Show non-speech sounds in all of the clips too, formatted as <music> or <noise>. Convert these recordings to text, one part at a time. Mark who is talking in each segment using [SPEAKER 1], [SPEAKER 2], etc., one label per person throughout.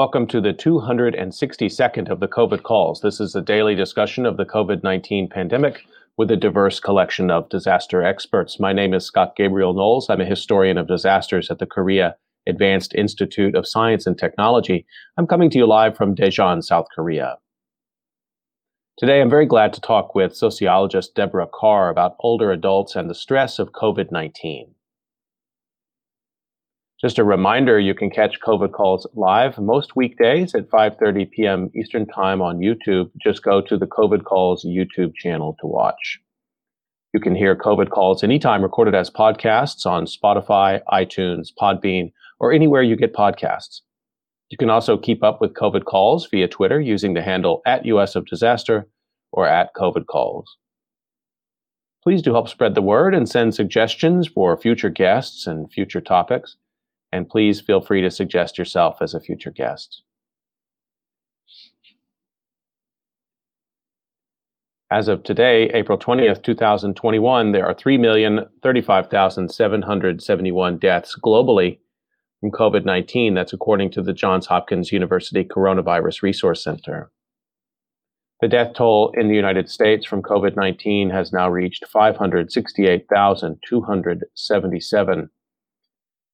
[SPEAKER 1] Welcome to the 262nd of the COVID calls. This is a daily discussion of the COVID 19 pandemic with a diverse collection of disaster experts. My name is Scott Gabriel Knowles. I'm a historian of disasters at the Korea Advanced Institute of Science and Technology. I'm coming to you live from Daejeon, South Korea. Today, I'm very glad to talk with sociologist Deborah Carr about older adults and the stress of COVID 19. Just a reminder, you can catch COVID calls live most weekdays at 5:30 p.m. Eastern Time on YouTube. Just go to the COVID calls YouTube channel to watch. You can hear COVID calls anytime recorded as podcasts on Spotify, iTunes, Podbean, or anywhere you get podcasts. You can also keep up with COVID calls via Twitter using the handle at US of Disaster or at COVID calls. Please do help spread the word and send suggestions for future guests and future topics and please feel free to suggest yourself as a future guest. As of today, April 20th, 2021, there are 3,035,771 deaths globally from COVID 19. That's according to the Johns Hopkins University Coronavirus Resource Center. The death toll in the United States from COVID 19 has now reached 568,277.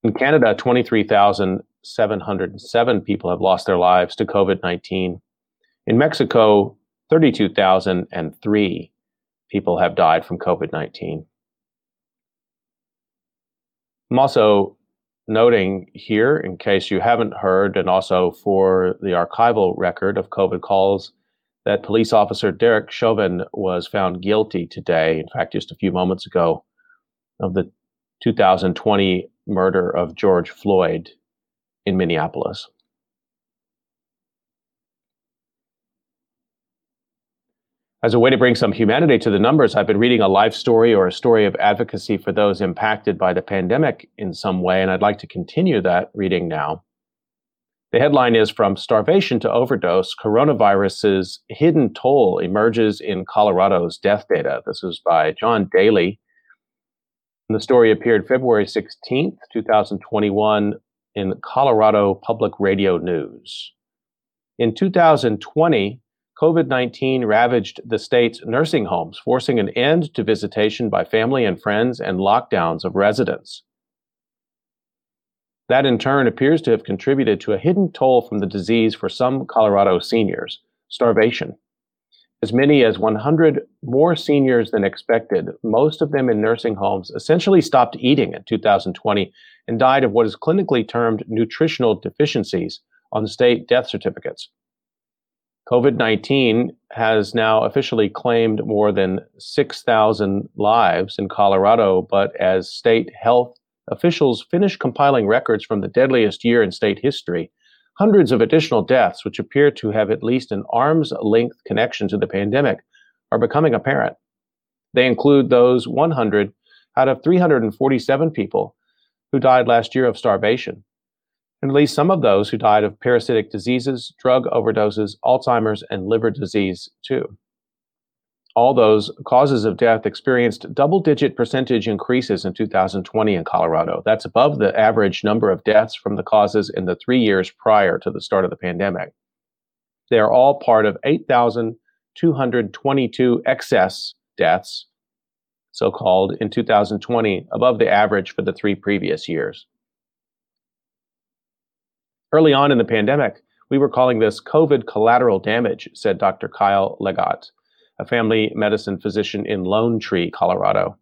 [SPEAKER 1] In Canada, 23,707 people have lost their lives to COVID 19. In Mexico, 32,003 people have died from COVID 19. I'm also noting here, in case you haven't heard, and also for the archival record of COVID calls, that police officer Derek Chauvin was found guilty today, in fact, just a few moments ago, of the 2020 murder of George Floyd in Minneapolis. As a way to bring some humanity to the numbers, I've been reading a life story or a story of advocacy for those impacted by the pandemic in some way, and I'd like to continue that reading now. The headline is From Starvation to Overdose Coronavirus's Hidden Toll Emerges in Colorado's Death Data. This is by John Daley, the story appeared February 16th, 2021, in Colorado Public Radio News. In 2020, COVID 19 ravaged the state's nursing homes, forcing an end to visitation by family and friends and lockdowns of residents. That in turn appears to have contributed to a hidden toll from the disease for some Colorado seniors starvation. As many as 100 more seniors than expected, most of them in nursing homes, essentially stopped eating in 2020 and died of what is clinically termed nutritional deficiencies on state death certificates. COVID 19 has now officially claimed more than 6,000 lives in Colorado, but as state health officials finish compiling records from the deadliest year in state history, Hundreds of additional deaths, which appear to have at least an arm's length connection to the pandemic, are becoming apparent. They include those 100 out of 347 people who died last year of starvation, and at least some of those who died of parasitic diseases, drug overdoses, Alzheimer's, and liver disease, too all those causes of death experienced double digit percentage increases in 2020 in Colorado. That's above the average number of deaths from the causes in the three years prior to the start of the pandemic. They are all part of 8,222 excess deaths, so called, in 2020, above the average for the three previous years. Early on in the pandemic, we were calling this COVID collateral damage, said Dr. Kyle Legat a family medicine physician in Lone Tree, Colorado.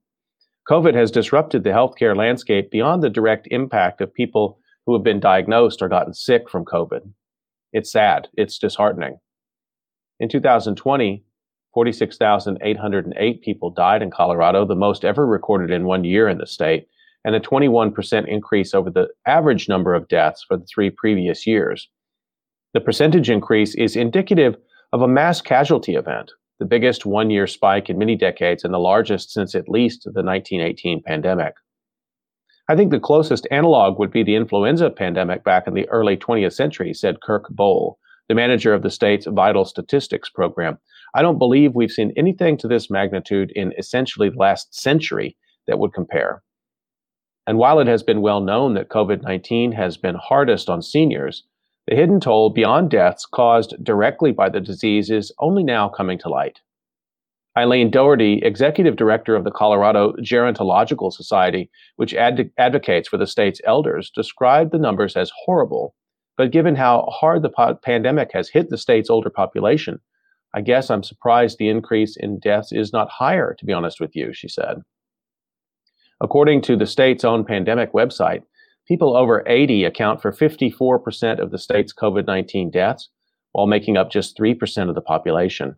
[SPEAKER 1] COVID has disrupted the healthcare landscape beyond the direct impact of people who have been diagnosed or gotten sick from COVID. It's sad, it's disheartening. In 2020, 46,808 people died in Colorado, the most ever recorded in one year in the state, and a 21% increase over the average number of deaths for the three previous years. The percentage increase is indicative of a mass casualty event the biggest one year spike in many decades and the largest since at least the 1918 pandemic. I think the closest analog would be the influenza pandemic back in the early 20th century, said Kirk Bol, the manager of the state's Vital Statistics Program. I don't believe we've seen anything to this magnitude in essentially the last century that would compare. And while it has been well known that COVID 19 has been hardest on seniors, The hidden toll beyond deaths caused directly by the disease is only now coming to light. Eileen Doherty, executive director of the Colorado Gerontological Society, which ad- advocates for the state's elders, described the numbers as horrible. But given how hard the po- pandemic has hit the state's older population, I guess I'm surprised the increase in deaths is not higher, to be honest with you, she said. According to the state's own pandemic website, people over 80 account for 54% of the state's COVID 19 deaths, while making up just 3% of the population.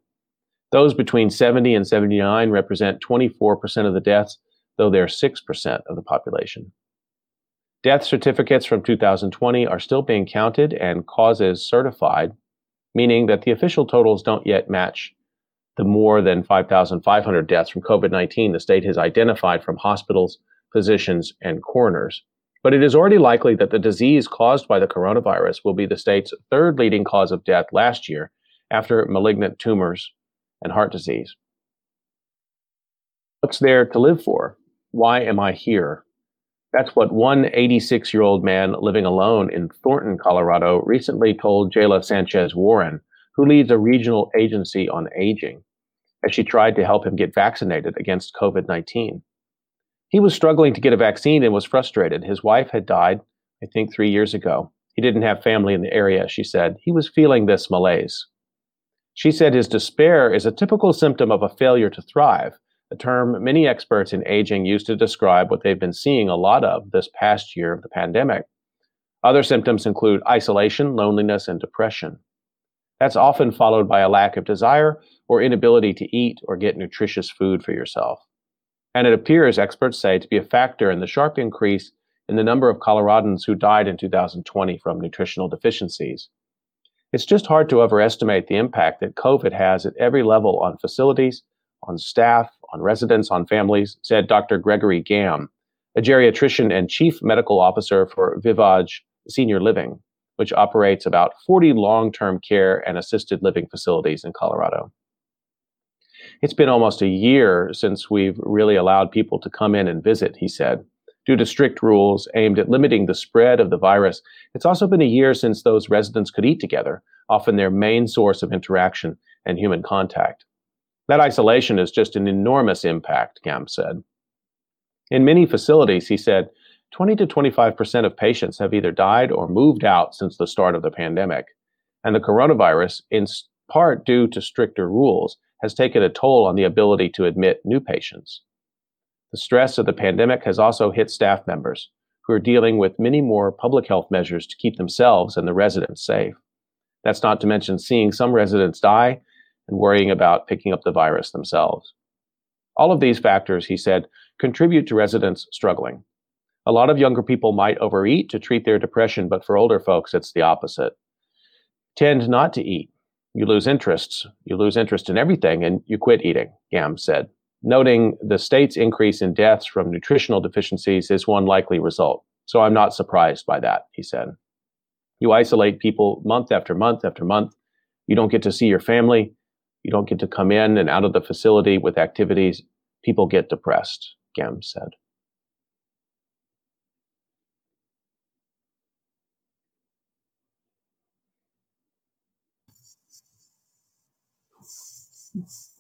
[SPEAKER 1] Those between 70 and 79 represent 24% of the deaths, though they're 6% of the population. Death certificates from 2020 are still being counted and causes certified, meaning that the official totals don't yet match the more than 5,500 deaths from COVID 19 the state has identified from hospitals, physicians, and coroners. But it is already likely that the disease caused by the coronavirus will be the state's third leading cause of death last year after malignant tumors and heart disease. What's there to live for? Why am I here? That's what one 86 year old man living alone in Thornton, Colorado, recently told Jayla Sanchez Warren, who leads a regional agency on aging, as she tried to help him get vaccinated against COVID 19. He was struggling to get a vaccine and was frustrated. His wife had died, I think, three years ago. He didn't have family in the area, she said. He was feeling this malaise. She said his despair is a typical symptom of a failure to thrive, a term many experts in aging use to describe what they've been seeing a lot of this past year of the pandemic. Other symptoms include isolation, loneliness, and depression. That's often followed by a lack of desire or inability to eat or get nutritious food for yourself. And it appears, experts say, to be a factor in the sharp increase in the number of Coloradans who died in 2020 from nutritional deficiencies. It's just hard to overestimate the impact that COVID has at every level on facilities, on staff, on residents, on families, said Dr. Gregory Gam, a geriatrician and chief medical officer for Vivage Senior Living, which operates about 40 long term care and assisted living facilities in Colorado. It's been almost a year since we've really allowed people to come in and visit, he said. Due to strict rules aimed at limiting the spread of the virus, it's also been a year since those residents could eat together, often their main source of interaction and human contact. That isolation is just an enormous impact, Gamm said. In many facilities, he said, 20 to 25% of patients have either died or moved out since the start of the pandemic. And the coronavirus, in part due to stricter rules, has taken a toll on the ability to admit new patients. The stress of the pandemic has also hit staff members who are dealing with many more public health measures to keep themselves and the residents safe. That's not to mention seeing some residents die and worrying about picking up the virus themselves. All of these factors, he said, contribute to residents struggling. A lot of younger people might overeat to treat their depression, but for older folks, it's the opposite. Tend not to eat. You lose interests. You lose interest in everything and you quit eating, Gamm said noting the state's increase in deaths from nutritional deficiencies is one likely result. So I'm not surprised by that, he said. You isolate people month after month after month. You don't get to see your family. You don't get to come in and out of the facility with activities. People get depressed, Gamm said.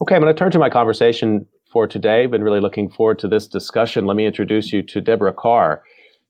[SPEAKER 1] Okay, I'm going to turn to my conversation for today. Been really looking forward to this discussion. Let me introduce you to Deborah Carr.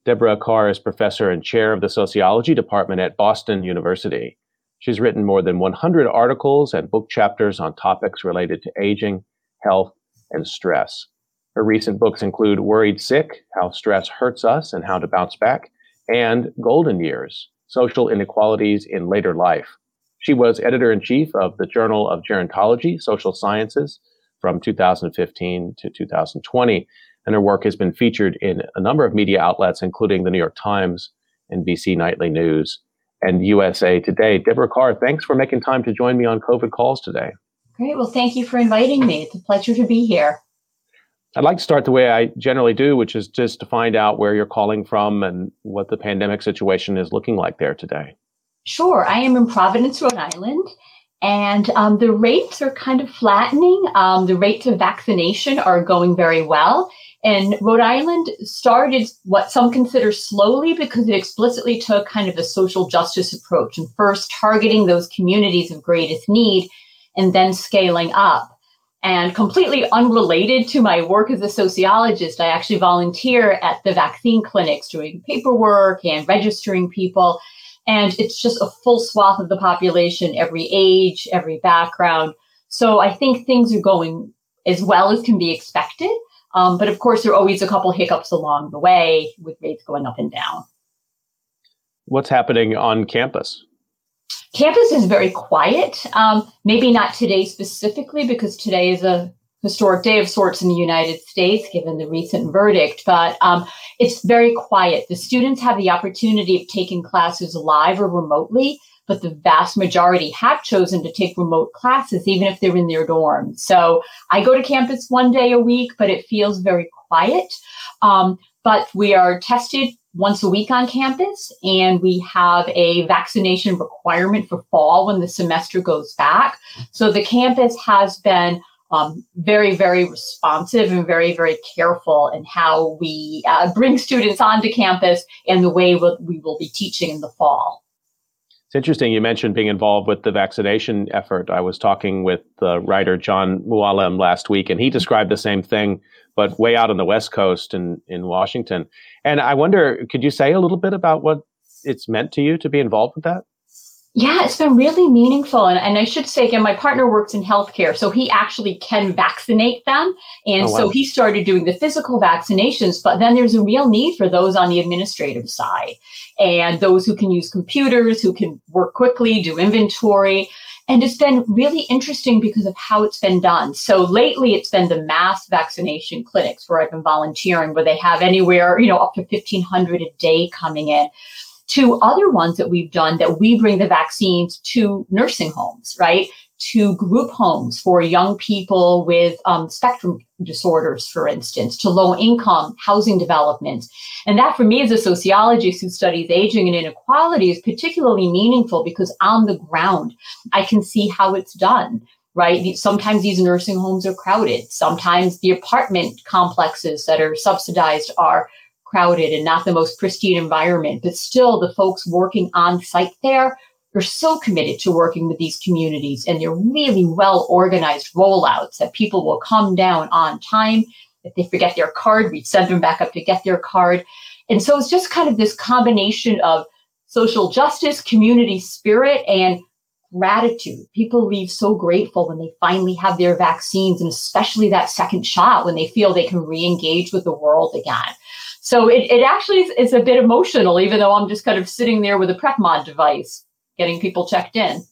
[SPEAKER 1] Deborah Carr is professor and chair of the sociology department at Boston University. She's written more than 100 articles and book chapters on topics related to aging, health, and stress. Her recent books include Worried Sick How Stress Hurts Us and How to Bounce Back, and Golden Years Social Inequalities in Later Life. She was editor in chief of the Journal of Gerontology, Social Sciences, from 2015 to 2020. And her work has been featured in a number of media outlets, including the New York Times, NBC Nightly News, and USA Today. Deborah Carr, thanks for making time to join me on COVID calls today.
[SPEAKER 2] Great. Well, thank you for inviting me. It's a pleasure to be here.
[SPEAKER 1] I'd like to start the way I generally do, which is just to find out where you're calling from and what the pandemic situation is looking like there today.
[SPEAKER 2] Sure. I am in Providence, Rhode Island, and um, the rates are kind of flattening. Um, the rates of vaccination are going very well. And Rhode Island started what some consider slowly because it explicitly took kind of a social justice approach and first targeting those communities of greatest need and then scaling up. And completely unrelated to my work as a sociologist, I actually volunteer at the vaccine clinics doing paperwork and registering people. And it's just a full swath of the population, every age, every background. So I think things are going as well as can be expected. Um, but of course, there are always a couple hiccups along the way with rates going up and down.
[SPEAKER 1] What's happening on campus?
[SPEAKER 2] Campus is very quiet. Um, maybe not today specifically, because today is a historic day of sorts in the United States, given the recent verdict. But um, it's very quiet. The students have the opportunity of taking classes live or remotely, but the vast majority have chosen to take remote classes, even if they're in their dorms. So I go to campus one day a week, but it feels very quiet. Um, but we are tested once a week on campus, and we have a vaccination requirement for fall when the semester goes back. So the campus has been um, very, very responsive and very, very careful in how we uh, bring students onto campus and the way we'll, we will be teaching in the fall.
[SPEAKER 1] It's interesting you mentioned being involved with the vaccination effort. I was talking with the writer Jon Mooallem last week, and he described the same thing, but way out on the West Coast in, in Washington. And I wonder, could you say a little bit about what it's meant to you to be involved with that?
[SPEAKER 2] Yeah, it's been really meaningful. And, and I should say again, my partner works in healthcare, so he actually can vaccinate them. And oh, wow. so he started doing the physical vaccinations, but then there's a real need for those on the administrative side and those who can use computers, who can work quickly, do inventory. And it's been really interesting because of how it's been done. So lately it's been the mass vaccination clinics where I've been volunteering, where they have anywhere, you know, up to 1500 a day coming in to other ones that we've done that we bring the vaccines to nursing homes, right? To group homes for young people with um, spectrum disorders, for instance, to low income housing developments. And that for me as a sociologist who studies aging and inequality is particularly meaningful because on the ground, I can see how it's done right? Sometimes these nursing homes are crowded. Sometimes the apartment complexes that are subsidized are crowded and not the most pristine environment, but still the folks working on site there are so committed to working with these communities and they're really well organized rollouts that people will come down on time. If they forget their card, we send them back up to get their card. And so it's just kind of this combination of social justice, community spirit, and gratitude. People leave so grateful when they finally have their vaccines, and especially that second shot when they feel they can re engage with the world again. So it, it actually is, is a bit emotional, even though I'm just kind of sitting there with a PrepMod device, getting people checked in.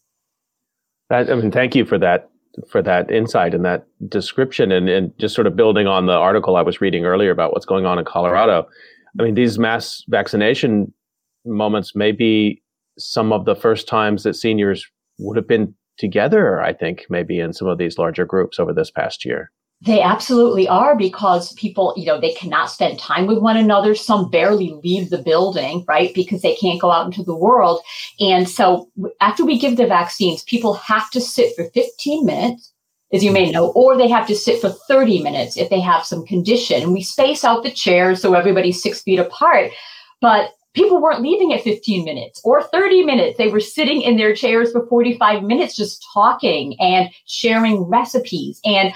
[SPEAKER 1] I mean, thank you for that for that insight and that description and, and just sort of building on the article I was reading earlier about what's going on in Colorado. I mean, these mass vaccination moments may be some of the first times that seniors would have been together, I think, maybe in some of these larger groups over this past year.
[SPEAKER 2] They absolutely are because people, you know, they cannot spend time with one another. Some barely leave the building, right? Because they can't go out into the world. And so after we give the vaccines, people have to sit for 15 minutes, as you may know, or they have to sit for 30 minutes if they have some condition. And we space out the chairs so everybody's six feet apart. But people weren't leaving at 15 minutes or 30 minutes. They were sitting in their chairs for 45 minutes, just talking and sharing recipes. And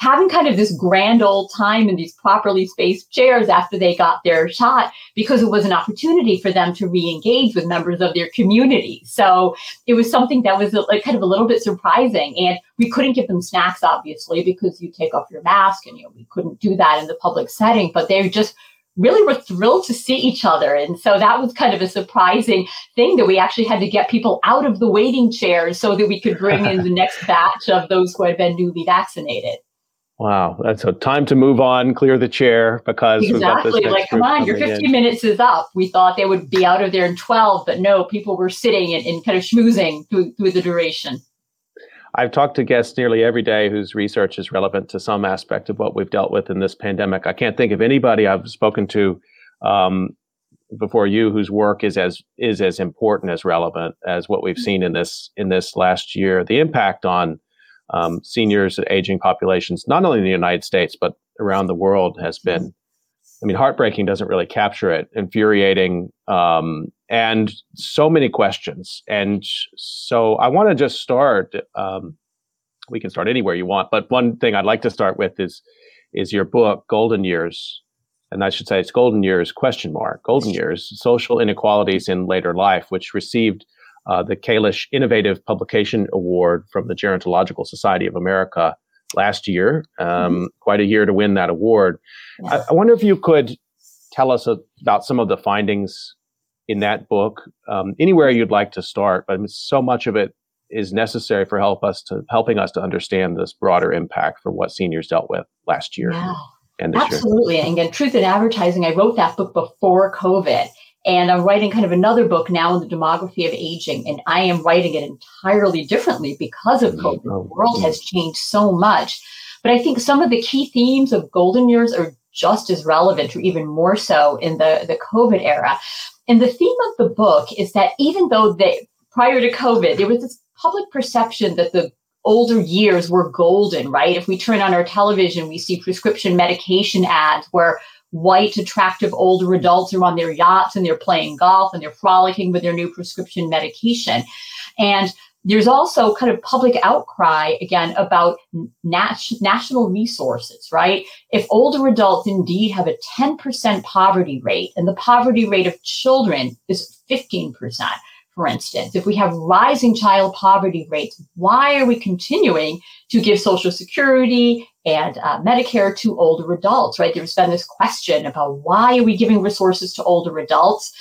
[SPEAKER 2] having kind of this grand old time in these properly spaced chairs after they got their shot because it was an opportunity for them to re-engage with members of their community. So it was something that was like kind of a little bit surprising. And we couldn't give them snacks, obviously, because you take off your mask and you know, we couldn't do that in the public setting, but they just really were thrilled to see each other. And so that was kind of a surprising thing that we actually had to get people out of the waiting chairs so that we could bring in the <laughs> next batch of those who had been newly vaccinated.
[SPEAKER 1] Wow, that's a time to move on, clear the chair because
[SPEAKER 2] exactly. like, come on, your 15 in. minutes is up. We thought they would be out of there in 12, but no, people were sitting and, and kind of schmoozing through, through the duration.
[SPEAKER 1] I've talked to guests nearly every day whose research is relevant to some aspect of what we've dealt with in this pandemic. I can't think of anybody I've spoken to um, before you whose work is as is as important as relevant as what we've seen in this in this last year. The impact on um, seniors, and aging populations, not only in the United States but around the world, has been I mean, heartbreaking doesn't really capture it. Infuriating, um, and so many questions. And so I want to just start. Um, we can start anywhere you want, but one thing I'd like to start with is is your book, Golden Years, and I should say it's Golden Years question mark Golden Years: Social Inequalities in Later Life, which received uh, the Kalish Innovative Publication Award from the Gerontological Society of America last year. Um, mm-hmm. Quite a year to win that award. Yeah. I, I, wonder if you could tell us about some of the findings in that book. Um, anywhere you'd like to start, but so much of it is necessary for help us to helping us to understand this broader impact for what seniors dealt with last year.
[SPEAKER 2] Yeah. Absolutely. Year. And again, Truth in Advertising, I wrote that book before COVID. And I'm writing kind of another book now in the demography of aging, and I am writing it entirely differently because of mm-hmm. COVID. The oh, world has changed so much. But I think some of the key themes of golden years are just as relevant or even more so in the, the COVID era. And the theme of the book is that even though they prior to COVID, there was this public perception that the older years were golden, right? If we turn on our television, we see prescription medication ads where white, attractive older adults are on their yachts and they're playing golf and they're frolicking with their new prescription medication. And there's also kind of public outcry again about nat- national resources, right? If older adults indeed have a 10% poverty rate and the poverty rate of children is 15%, for instance, if we have rising child poverty rates, why are we continuing to give Social Security and uh, Medicare to older adults, right? There's been this question about why are we giving resources to older adults?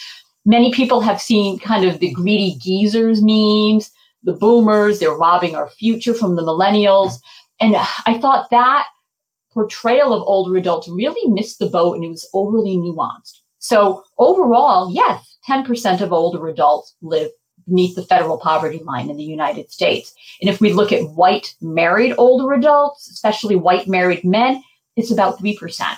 [SPEAKER 2] Many people have seen kind of the greedy geezers memes, the boomers, they're robbing our future from the millennials. And I thought that portrayal of older adults really missed the boat and it was overly nuanced. So overall, yes, 10% of older adults live beneath the federal poverty line in the United States. And if we look at white married older adults, especially white married men, it's about 3%.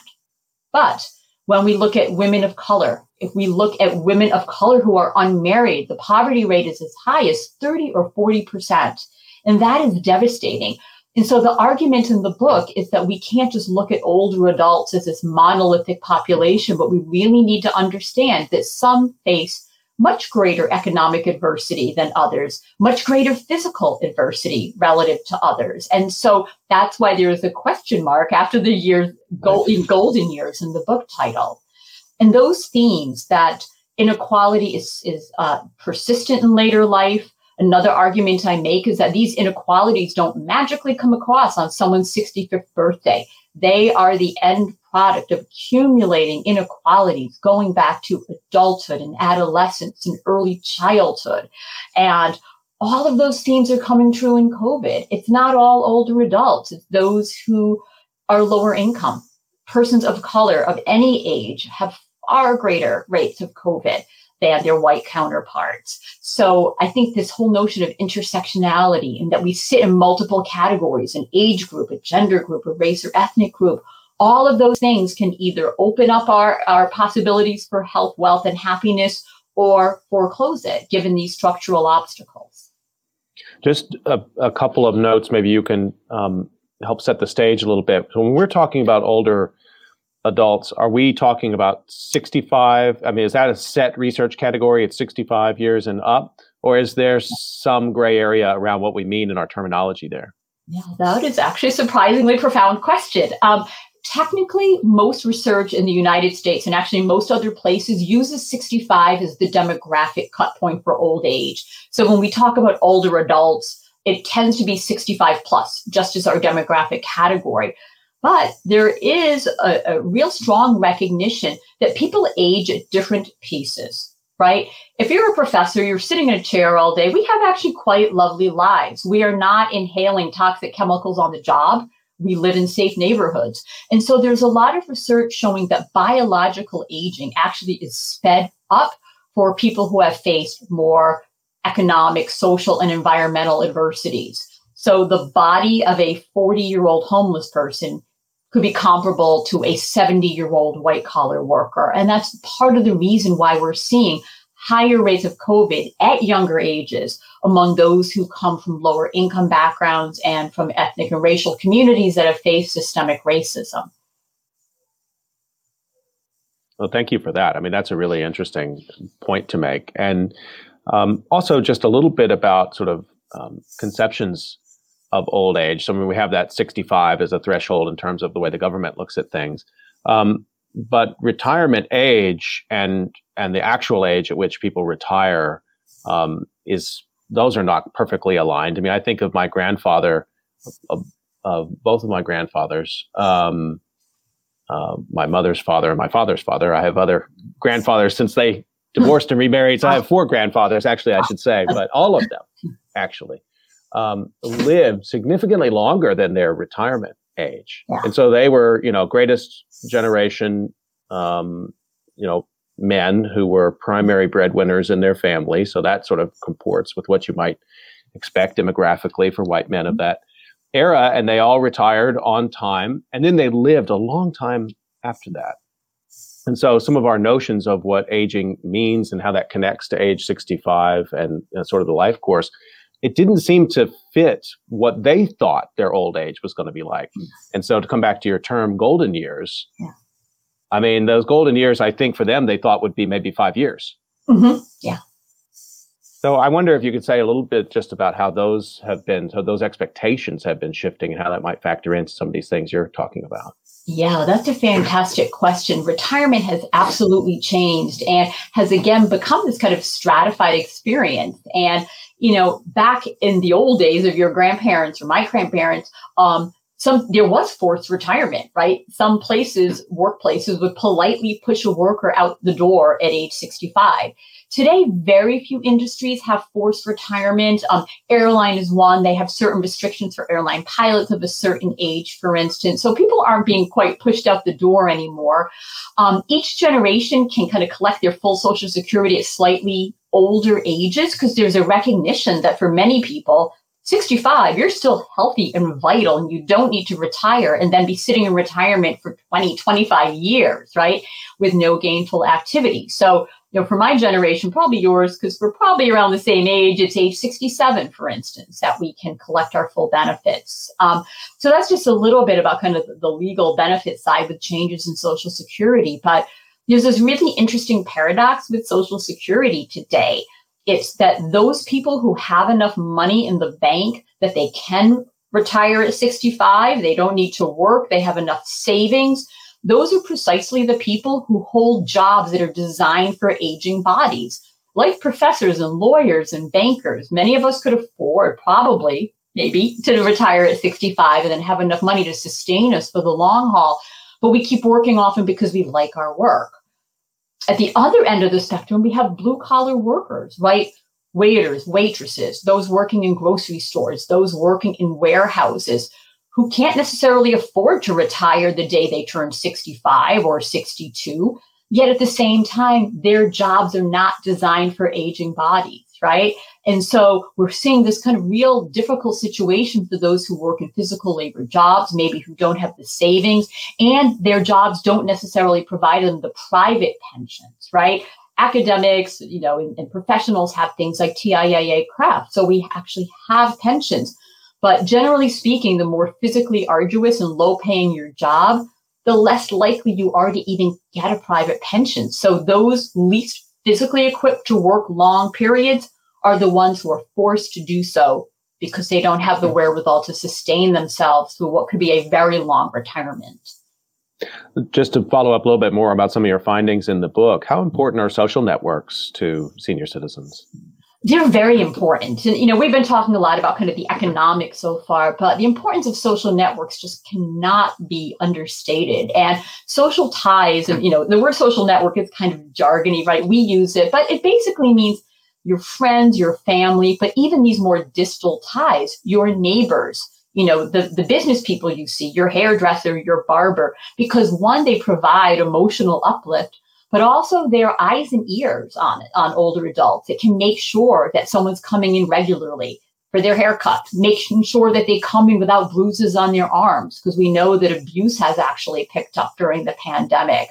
[SPEAKER 2] But when we look at women of color, if we look at women of color who are unmarried, the poverty rate is as high as 30 or 40%. And that is devastating. And so the argument in the book is that we can't just look at older adults as this monolithic population, but we really need to understand that some face much greater economic adversity than others, much greater physical adversity relative to others. And so that's why there is a question mark after the years, golden, golden years in the book title. And those themes that inequality is, is uh, persistent in later life, Another argument I make is that these inequalities don't magically come across on someone's 65th birthday. They are the end product of accumulating inequalities going back to adulthood and adolescence and early childhood. And all of those themes are coming true in COVID. It's not all older adults, it's those who are lower income. Persons of color of any age have far greater rates of COVID than their white counterparts. So I think this whole notion of intersectionality and that we sit in multiple categories, an age group, a gender group, a race or ethnic group, all of those things can either open up our, our possibilities for health, wealth, and happiness or foreclose it given these structural obstacles.
[SPEAKER 1] Just a, a couple of notes, maybe you can um, help set the stage a little bit. So when we're talking about older adults, are we talking about 65? I mean, is that a set research category at 65 years and up? Or is there some gray area around what we mean in our terminology there?
[SPEAKER 2] Yeah, that is actually a surprisingly profound question. Um, technically, most research in the United States and actually most other places uses 65 as the demographic cut point for old age. So when we talk about older adults, it tends to be 65 plus, just as our demographic category. But there is a, a real strong recognition that people age at different paces, right? If you're a professor, you're sitting in a chair all day, we have actually quite lovely lives. We are not inhaling toxic chemicals on the job. We live in safe neighborhoods. And so there's a lot of research showing that biological aging actually is sped up for people who have faced more economic, social, and environmental adversities. So the body of a 40 year old homeless person could be comparable to a 70 year old white collar worker. And that's part of the reason why we're seeing higher rates of COVID at younger ages among those who come from lower income backgrounds and from ethnic and racial communities that have faced systemic racism.
[SPEAKER 1] Well, thank you for that. I mean, that's a really interesting point to make. And um, also, just a little bit about sort of um, conceptions of old age. So, I mean, we have that 65 as a threshold in terms of the way the government looks at things. Um, but retirement age and and the actual age at which people retire um, is those are not perfectly aligned. I mean, I think of my grandfather, of, both of my grandfathers, um, uh, my mother's father and my father's father. I have other grandfathers since they divorced and remarried. So I have four grandfathers, actually, I should say, but all of them actually um, lived significantly longer than their retirement age. Yeah. And so they were, you know, greatest generation, um, you know, men who were primary breadwinners in their family. So that sort of comports with what you might expect demographically for white men of that era. And they all retired on time. And then they lived a long time after that. And so some of our notions of what aging means and how that connects to age 65 and you know, sort of the life course, it didn't seem to fit what they thought their old age was going to be like. Mm. And so to come back to your term, golden years, yeah. I mean, those golden years, I think for them, they thought would be maybe five years.
[SPEAKER 2] Mm-hmm. Yeah.
[SPEAKER 1] So I wonder if you could say a little bit just about how those have been, so those expectations have been shifting and how that might factor into some of these things you're talking about.
[SPEAKER 2] Yeah, that's a fantastic question. Retirement has absolutely changed and has again become this kind of stratified experience. And, you know, back in the old days of your grandparents or my grandparents, um, some there was forced retirement, right? Some places, workplaces would politely push a worker out the door at age 65. Today, very few industries have forced retirement. Um, airline is one. They have certain restrictions for airline pilots of a certain age, for instance. So people aren't being quite pushed out the door anymore. Um, each generation can kind of collect their full Social Security at slightly older ages because there's a recognition that for many people, 65, you're still healthy and vital, and you don't need to retire and then be sitting in retirement for 20, 25 years, right? With no gainful activity. So, you know, for my generation, probably yours, because we're probably around the same age, it's age 67, for instance, that we can collect our full benefits. Um, so that's just a little bit about kind of the legal benefit side with changes in Social Security. But there's this really interesting paradox with Social Security today it's that those people who have enough money in the bank that they can retire at 65, they don't need to work, they have enough savings. Those are precisely the people who hold jobs that are designed for aging bodies, like professors and lawyers and bankers. Many of us could afford, probably, maybe, to retire at 65 and then have enough money to sustain us for the long haul. But we keep working often because we like our work. At the other end of the spectrum, we have blue collar workers, right? Waiters, waitresses, those working in grocery stores, those working in warehouses who can't necessarily afford to retire the day they turn 65 or 62. Yet at the same time, their jobs are not designed for aging bodies right? And so we're seeing this kind of real difficult situation for those who work in physical labor jobs, maybe who don't have the savings, and their jobs don't necessarily provide them the private pensions, right? Academics, you know, and, and professionals have things like TIAA craft. So we actually have pensions. But generally speaking, the more physically arduous and low paying your job, the less likely you are to even get a private pension. So those least physically equipped to work long periods are the ones who are forced to do so because they don't have the wherewithal to sustain themselves through what could be a very long retirement.
[SPEAKER 1] Just to follow up a little bit more about some of your findings in the book, how important are social networks to senior citizens?
[SPEAKER 2] They're very important. And, you know, we've been talking a lot about kind of the economics so far, but the importance of social networks just cannot be understated. And social ties, and, you know, the word social network is kind of jargony, right? We use it, but it basically means your friends, your family, but even these more distal ties, your neighbors, you know, the, the business people you see, your hairdresser, your barber, because one, they provide emotional uplift but also their eyes and ears on on older adults. It can make sure that someone's coming in regularly for their haircut, making sure that they come in without bruises on their arms, because we know that abuse has actually picked up during the pandemic.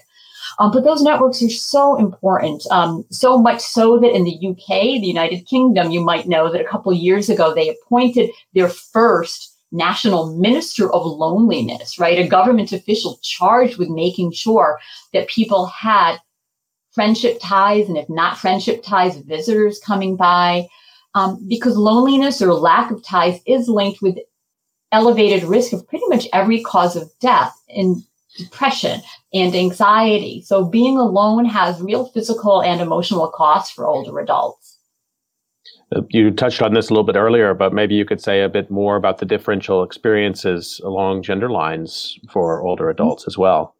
[SPEAKER 2] Um, but those networks are so important, um, so much so that in the UK, the United Kingdom, you might know that a couple years ago they appointed their first national minister of loneliness, right? A government official charged with making sure that people had friendship ties, and if not friendship ties, visitors coming by. Um, because loneliness or lack of ties is linked with elevated risk of pretty much every cause of death in depression and anxiety. So being alone has real physical and emotional costs for older adults.
[SPEAKER 1] Uh, you touched on this a little bit earlier, but maybe you could say a bit more about the differential experiences along gender lines for older adults as well.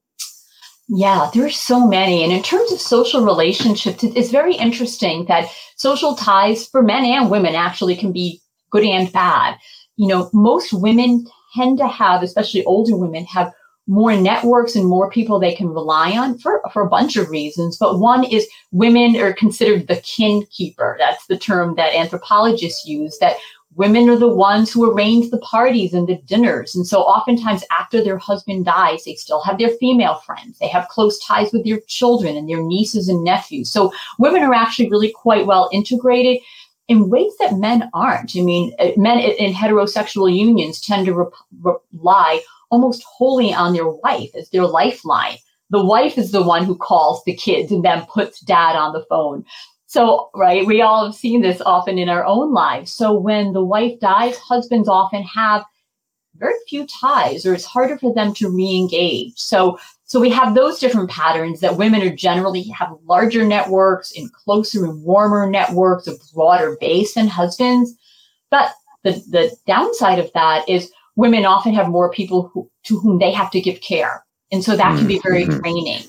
[SPEAKER 2] Yeah, there are so many. And in terms of social relationships, it's very interesting that social ties for men and women actually can be good and bad. You know, most women tend to have, especially older women, have more networks and more people they can rely on for, for a bunch of reasons. But one is women are considered the kin keeper. That's the term that anthropologists use, that women are the ones who arrange the parties and the dinners. And so oftentimes after their husband dies, they still have their female friends. They have close ties with their children and their nieces and nephews. So women are actually really quite well integrated in ways that men aren't. I mean, uh, men in heterosexual unions tend to rely almost wholly on their wife as their lifeline. The wife is the one who calls the kids and then puts dad on the phone. So, right, we all have seen this often in our own lives. So when the wife dies, husbands often have very few ties or it's harder for them to re-engage. So so we have those different patterns that women are generally have larger networks and closer and warmer networks, a broader base than husbands. But the, the downside of that is women often have more people who, to whom they have to give care. And so that can be very mm-hmm. draining.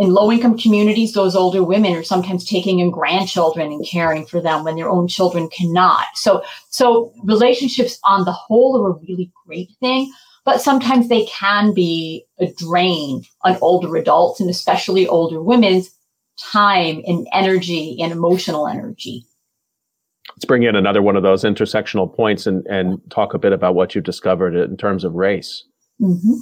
[SPEAKER 2] In low income communities, those older women are sometimes taking in grandchildren and caring for them when their own children cannot. So, so relationships on the whole are a really great thing, but sometimes they can be a drain on older adults and especially older women's time and energy and emotional energy
[SPEAKER 1] let's bring in another one of those intersectional points and, and talk a bit about what you've discovered in terms of race.
[SPEAKER 2] Mm-hmm.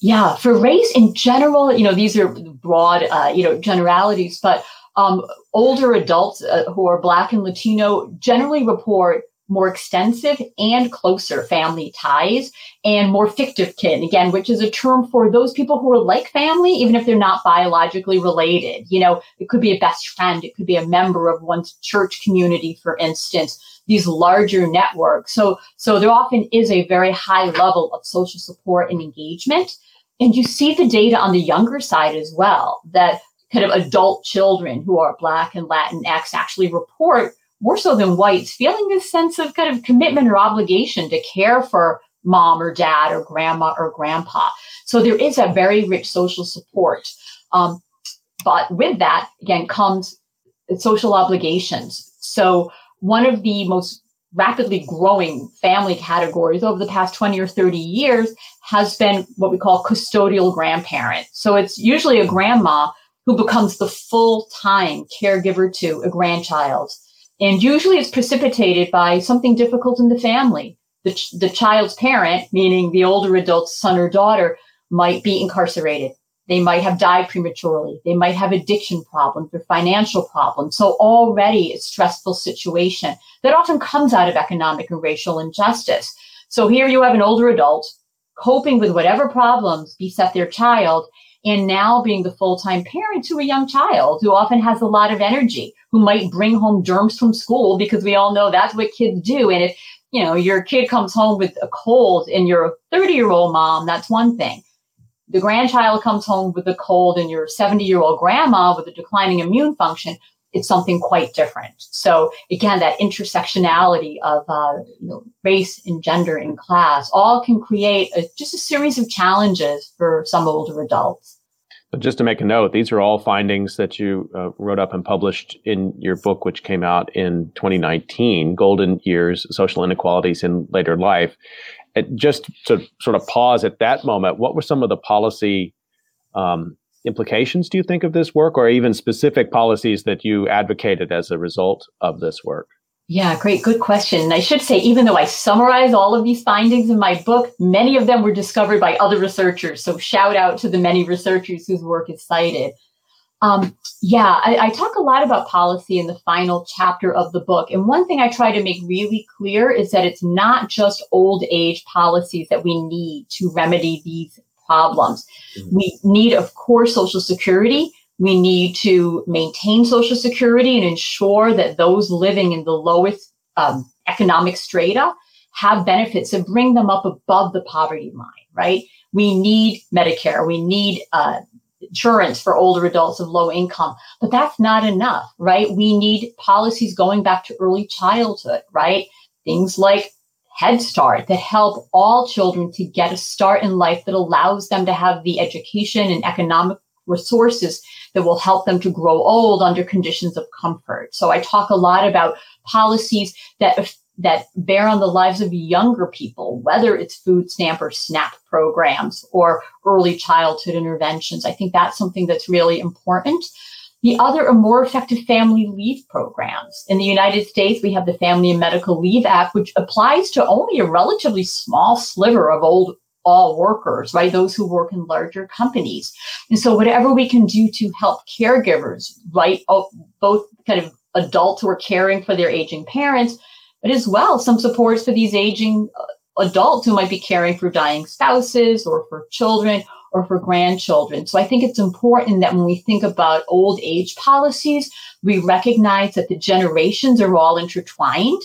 [SPEAKER 2] Yeah, for race in general, you know, these are broad, uh, you know, generalities, but um, older adults uh, who are Black and Latino generally report more extensive and closer family ties and more fictive kin again which is a term for those people who are like family even if they're not biologically related. You know it could be a best friend it could be a member of one's church community for instance these larger networks. So so there often is a very high level of social support and engagement and you see the data on the younger side as well that kind of adult children who are black and latinx actually report more so than whites, feeling this sense of kind of commitment or obligation to care for mom or dad or grandma or grandpa. So there is a very rich social support. Um, but with that, again, comes social obligations. So one of the most rapidly growing family categories over the past 20 or 30 years has been what we call custodial grandparent. So it's usually a grandma who becomes the full time caregiver to a grandchild. And usually it's precipitated by something difficult in the family. The, ch- the child's parent, meaning the older adult's son or daughter, might be incarcerated. They might have died prematurely. They might have addiction problems or financial problems. So already a stressful situation that often comes out of economic and racial injustice. So here you have an older adult coping with whatever problems beset their child and now being the full-time parent to a young child who often has a lot of energy who might bring home germs from school because we all know that's what kids do. And if, you know, your kid comes home with a cold and you're a 30 year old mom, that's one thing. The grandchild comes home with a cold and you're 70 year old grandma with a declining immune function. It's something quite different. So again, that intersectionality of uh, you know, race and gender and class all can create a, just a series of challenges for some older adults.
[SPEAKER 1] But just to make a note, these are all findings that you uh, wrote up and published in your book, which came out in 2019, Golden Years Social Inequalities in Later Life. And just to sort of pause at that moment, what were some of the policy um, implications, do you think, of this work, or even specific policies that you advocated as a result of this work?
[SPEAKER 2] Yeah, great, good question. And I should say, even though I summarize all of these findings in my book, many of them were discovered by other researchers. So shout out to the many researchers whose work is cited. Um, yeah, I, I, talk a lot about policy in the final chapter of the book. And one thing I try to make really clear is that it's not just old age policies that we need to remedy these problems. Mm-hmm. We need, of course, Social Security. We need to maintain Social Security and ensure that those living in the lowest um, economic strata have benefits and bring them up above the poverty line, right? We need Medicare. We need uh, insurance for older adults of low income. But that's not enough, right? We need policies going back to early childhood, right? Things like Head Start that help all children to get a start in life that allows them to have the education and economic resources that will help them to grow old under conditions of comfort. So I talk a lot about policies that that bear on the lives of younger people, whether it's food stamp or SNAP programs or early childhood interventions. I think that's something that's really important. The other are more effective family leave programs. In the United States, we have the Family and Medical Leave Act, which applies to only a relatively small sliver of old all workers, right? Those who work in larger companies. And so whatever we can do to help caregivers, right? Oh, both kind of adults who are caring for their aging parents, but as well some supports for these aging uh, adults who might be caring for dying spouses or for children or for grandchildren. So I think it's important that when we think about old age policies, we recognize that the generations are all intertwined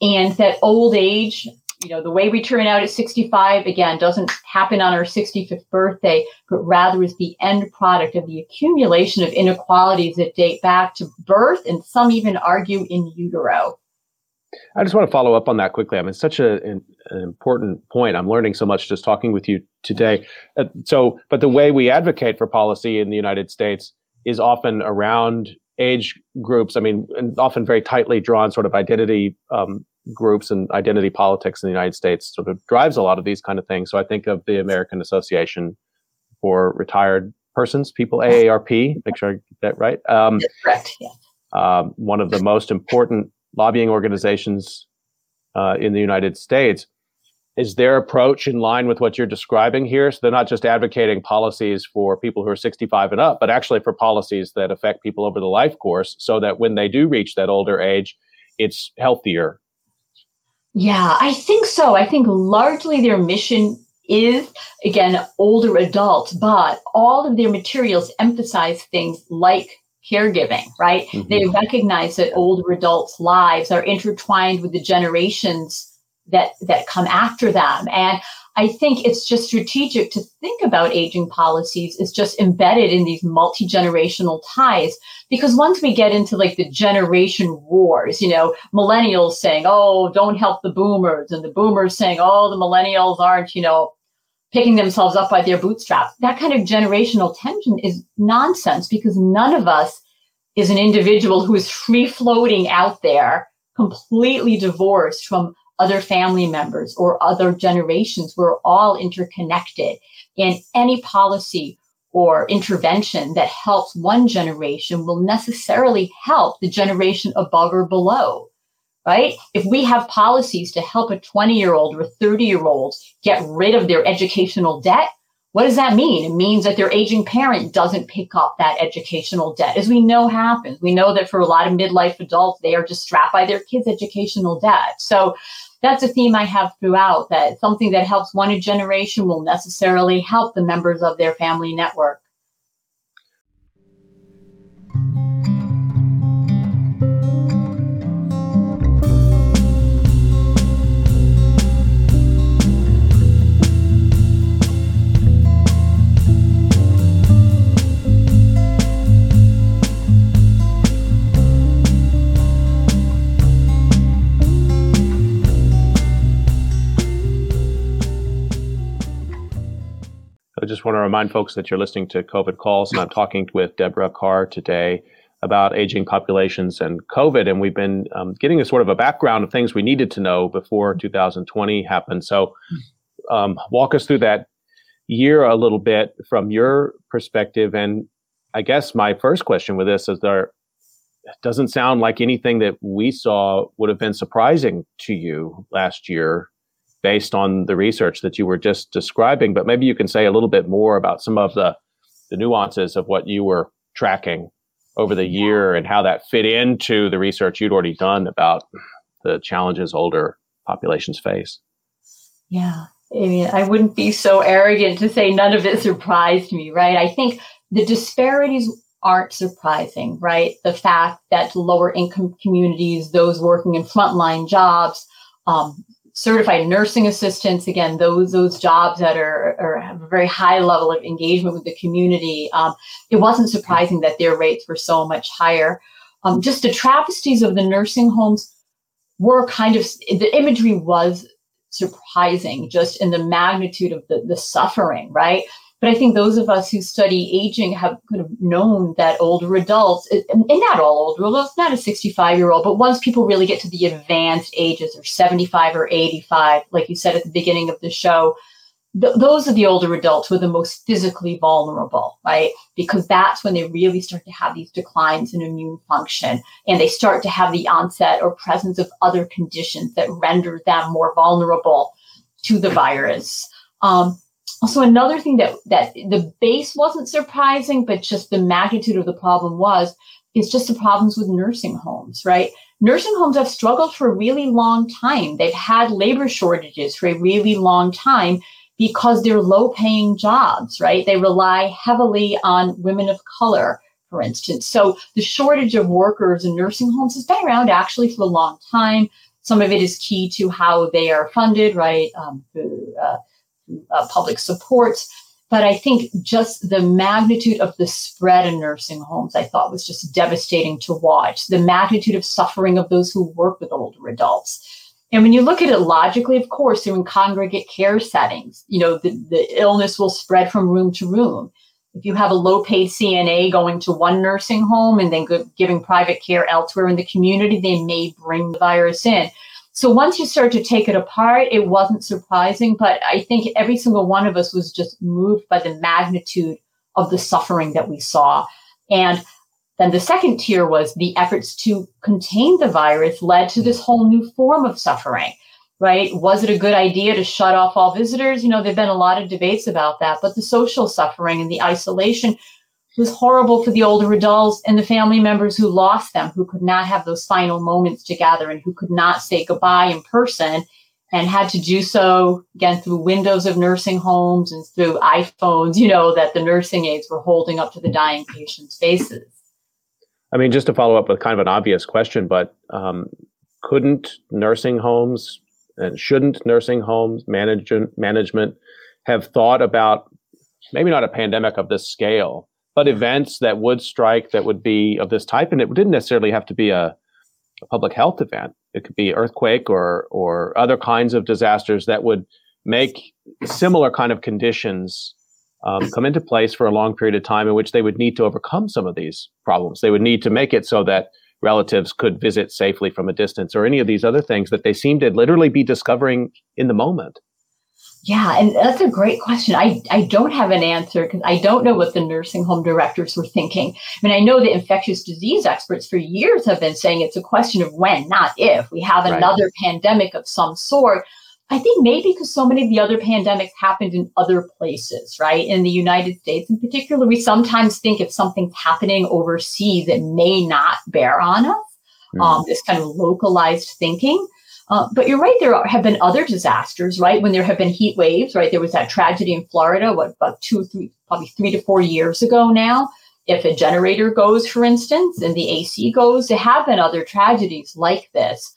[SPEAKER 2] and that old age, you know, the way we turn out at 65 again doesn't happen on our 65th birthday, but rather is the end product of the accumulation of inequalities that date back to birth and some even argue in utero.
[SPEAKER 1] I just want to follow up on that quickly. I mean, it's such a, an, an, important point. I'm learning so much just talking with you today. Uh, so, but the way we advocate for policy in the United States is often around age groups. I mean, and often very tightly drawn sort of identity um, groups and identity politics in the United States sort of drives a lot of these kind of things. So I think of the American Association for Retired Persons, people AARP. Make sure I get that right.
[SPEAKER 2] Um, correct. Yeah.
[SPEAKER 1] Um, one of the most important lobbying organizations uh, in the United States. Is their approach in line with what you're describing here? So they're not just advocating policies for people who are 65 and up, but actually for policies that affect people over the life course so that when they do reach that older age, it's healthier.
[SPEAKER 2] Yeah, I think so. I think largely their mission is again older adults, but all of their materials emphasize things like caregiving, right? Mm-hmm. They recognize that older adults' lives are intertwined with the generations that that come after them. And I think it's just strategic to think about aging policies is just embedded in these multi-generational ties. Because once we get into like the generation wars, you know, millennials saying, oh, don't help the boomers, and the boomers saying, oh, the millennials aren't, you know, picking themselves up by their bootstraps. That kind of generational tension is nonsense because none of us is an individual who is free floating out there, completely divorced from other family members or other generations. We're all interconnected. And any policy or intervention that helps one generation will necessarily help the generation above or below right? If we have policies to help a 20 year old or a 30 year old get rid of their educational debt, what does that mean? It means that their aging parent doesn't pick up that educational debt, as we know happens. We know that for a lot of midlife adults, they are just strapped by their kids' educational debt. So that's a theme I have throughout that something that helps one generation will necessarily help the members of their family network.
[SPEAKER 1] I just want to remind folks that you're listening to COVID Calls, and I'm talking with Deborah Carr today about aging populations and COVID. And we've been um, getting a sort of a background of things we needed to know before 2020 happened. So, um, walk us through that year a little bit from your perspective. And I guess my first question with this is there doesn't sound like anything that we saw would have been surprising to you last year based on the research that you were just describing. But maybe you can say a little bit more about some of the, the nuances of what you were tracking over the year and how that fit into the research you'd already done about the challenges older populations face.
[SPEAKER 2] Yeah. I mean, I wouldn't be so arrogant to say none of it surprised me, right? I think the disparities aren't surprising, right? The fact that lower income communities, those working in frontline jobs, um, certified nursing assistants, again, those those jobs that are, are, have a very high level of engagement with the community, um, it wasn't surprising that their rates were so much higher. Um, just the travesties of the nursing homes were kind of the imagery was surprising just in the magnitude of the, the suffering, right? But I think those of us who study aging have kind of known that older adults, and not all older adults, not a 65 year old, but once people really get to the advanced ages or 75 or 85, like you said at the beginning of the show, th- those are the older adults who are the most physically vulnerable, right? Because that's when they really start to have these declines in immune function and they start to have the onset or presence of other conditions that render them more vulnerable to the virus. Um, also, another thing that, that the base wasn't surprising, but just the magnitude of the problem was, is just the problems with nursing homes, right? Nursing homes have struggled for a really long time. They've had labor shortages for a really long time because they're low paying jobs, right? They rely heavily on women of color, for instance. So the shortage of workers in nursing homes has been around actually for a long time. Some of it is key to how they are funded, right? Um, uh, uh, public support. But I think just the magnitude of the spread in nursing homes, I thought was just devastating to watch. The magnitude of suffering of those who work with older adults and when you look at it logically, of course, they're in congregate care settings. You know, the, the illness will spread from room to room. If you have a low paid CNA going to one nursing home and then giving private care elsewhere in the community, they may bring the virus in. So once you start to take it apart, it wasn't surprising, but I think every single one of us was just moved by the magnitude of the suffering that we saw. And then the second tier was the efforts to contain the virus led to this whole new form of suffering, right? Was it a good idea to shut off all visitors? You know, there've been a lot of debates about that, but the social suffering and the isolation was horrible for the older adults and the family members who lost them, who could not have those final moments together and who could not say goodbye in person and had to do so again through windows of nursing homes and through iPhones, you know, that the nursing aides were holding up to the dying patients' faces.
[SPEAKER 1] I mean, just to follow up with kind of an obvious question, but um, couldn't nursing homes and shouldn't nursing homes management management have thought about maybe not a pandemic of this scale, but events that would strike that would be of this type, and it didn't necessarily have to be a, a public health event. It could be earthquake or or other kinds of disasters that would make similar kind of conditions um, come into place for a long period of time in which they would need to overcome some of these problems. They would need to make it so that relatives could visit safely from a distance or any of these other things that they seem to literally be discovering in the moment.
[SPEAKER 2] Yeah, and that's a great question. I, I don't have an answer because I don't know what the nursing home directors were thinking. I mean, I know the infectious disease experts for years have been saying it's a question of when, not if. We have another right. pandemic of some sort. I think maybe because so many of the other pandemics happened in other places, right? In the United States in particular, we sometimes think if something's happening overseas, it may not bear on us. Mm. Um, this kind of localized thinking. Uh, but you're right, there are, have been other disasters, right? When there have been heat waves, right? There was that tragedy in Florida, what, about two, three, probably three to four years ago now. If a generator goes, for instance, and the AC goes, there have been other tragedies like this.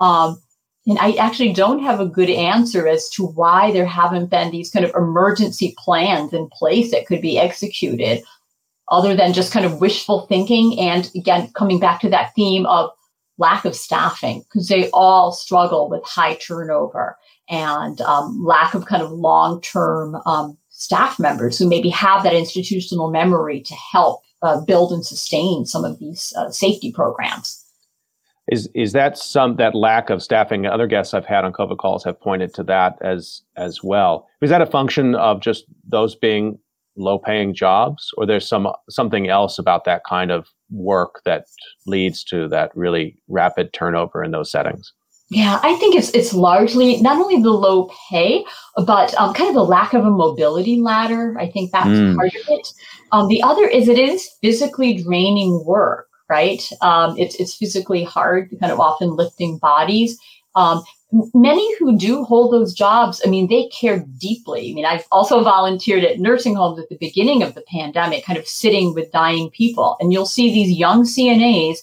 [SPEAKER 2] Um, and I actually don't have a good answer as to why there haven't been these kind of emergency plans in place that could be executed, other than just kind of wishful thinking. And again, coming back to that theme of lack of staffing, because they all struggle with high turnover and um, lack of kind of long term um, staff members who maybe have that institutional memory to help uh, build and sustain some of these uh, safety programs.
[SPEAKER 1] Is is that some that lack of staffing? Other guests I've had on COVID calls have pointed to that as as well. Is that a function of just those being low paying jobs, or there's some something else about that kind of work that leads to that really rapid turnover in those settings?
[SPEAKER 2] Yeah, I think it's it's largely not only the low pay, but um, kind of the lack of a mobility ladder. I think that's mm. part of it. Um, the other is it is physically draining work, right? Um, it's it's physically hard, kind of often lifting bodies. Many who do hold those jobs, I mean, they care deeply. I mean, I've also volunteered at nursing homes at the beginning of the pandemic, kind of sitting with dying people, and you'll see these young CNAs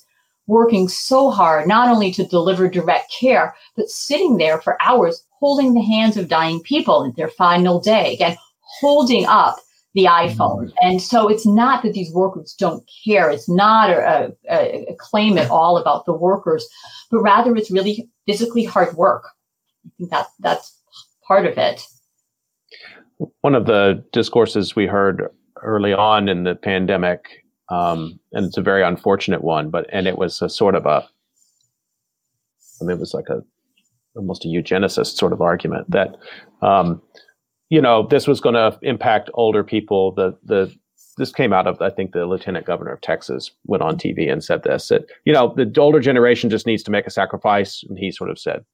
[SPEAKER 2] working so hard, not only to deliver direct care, but sitting there for hours holding the hands of dying people in their final day, again, holding up the iPhone. Mm-hmm. And so it's not that these workers don't care. It's not a, a, a, claim at all about the workers, but rather it's really physically hard work. I think that that's part of it.
[SPEAKER 1] One of the discourses we heard early on in the pandemic um, and it's a very unfortunate one. But and it was a sort of a, I mean, it was like a almost a eugenicist sort of argument that, um, you know, this was going to impact older people. The the this came out of I think the lieutenant governor of Texas went on TV and said this that you know the older generation just needs to make a sacrifice, and he sort of said,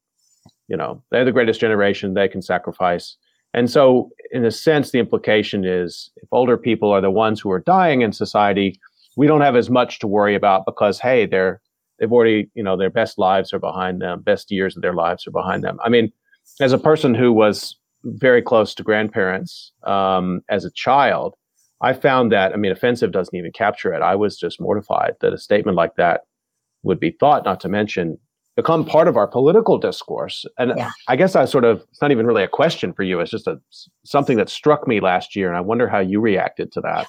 [SPEAKER 1] you know, they're the greatest generation; they can sacrifice. And so, in a sense, the implication is if older people are the ones who are dying in society, we don't have as much to worry about because, hey, they're they've already, you know, their best lives are behind them, best years of their lives are behind them. I mean, as a person who was very close to grandparents um, as a child, I found that, I mean, offensive doesn't even capture it. I was just mortified that a statement like that would be thought, not to mention become part of our political discourse. And yeah. I guess I sort of, it's not even really a question for you. It's just a, something that struck me last year. And I wonder how you reacted to that.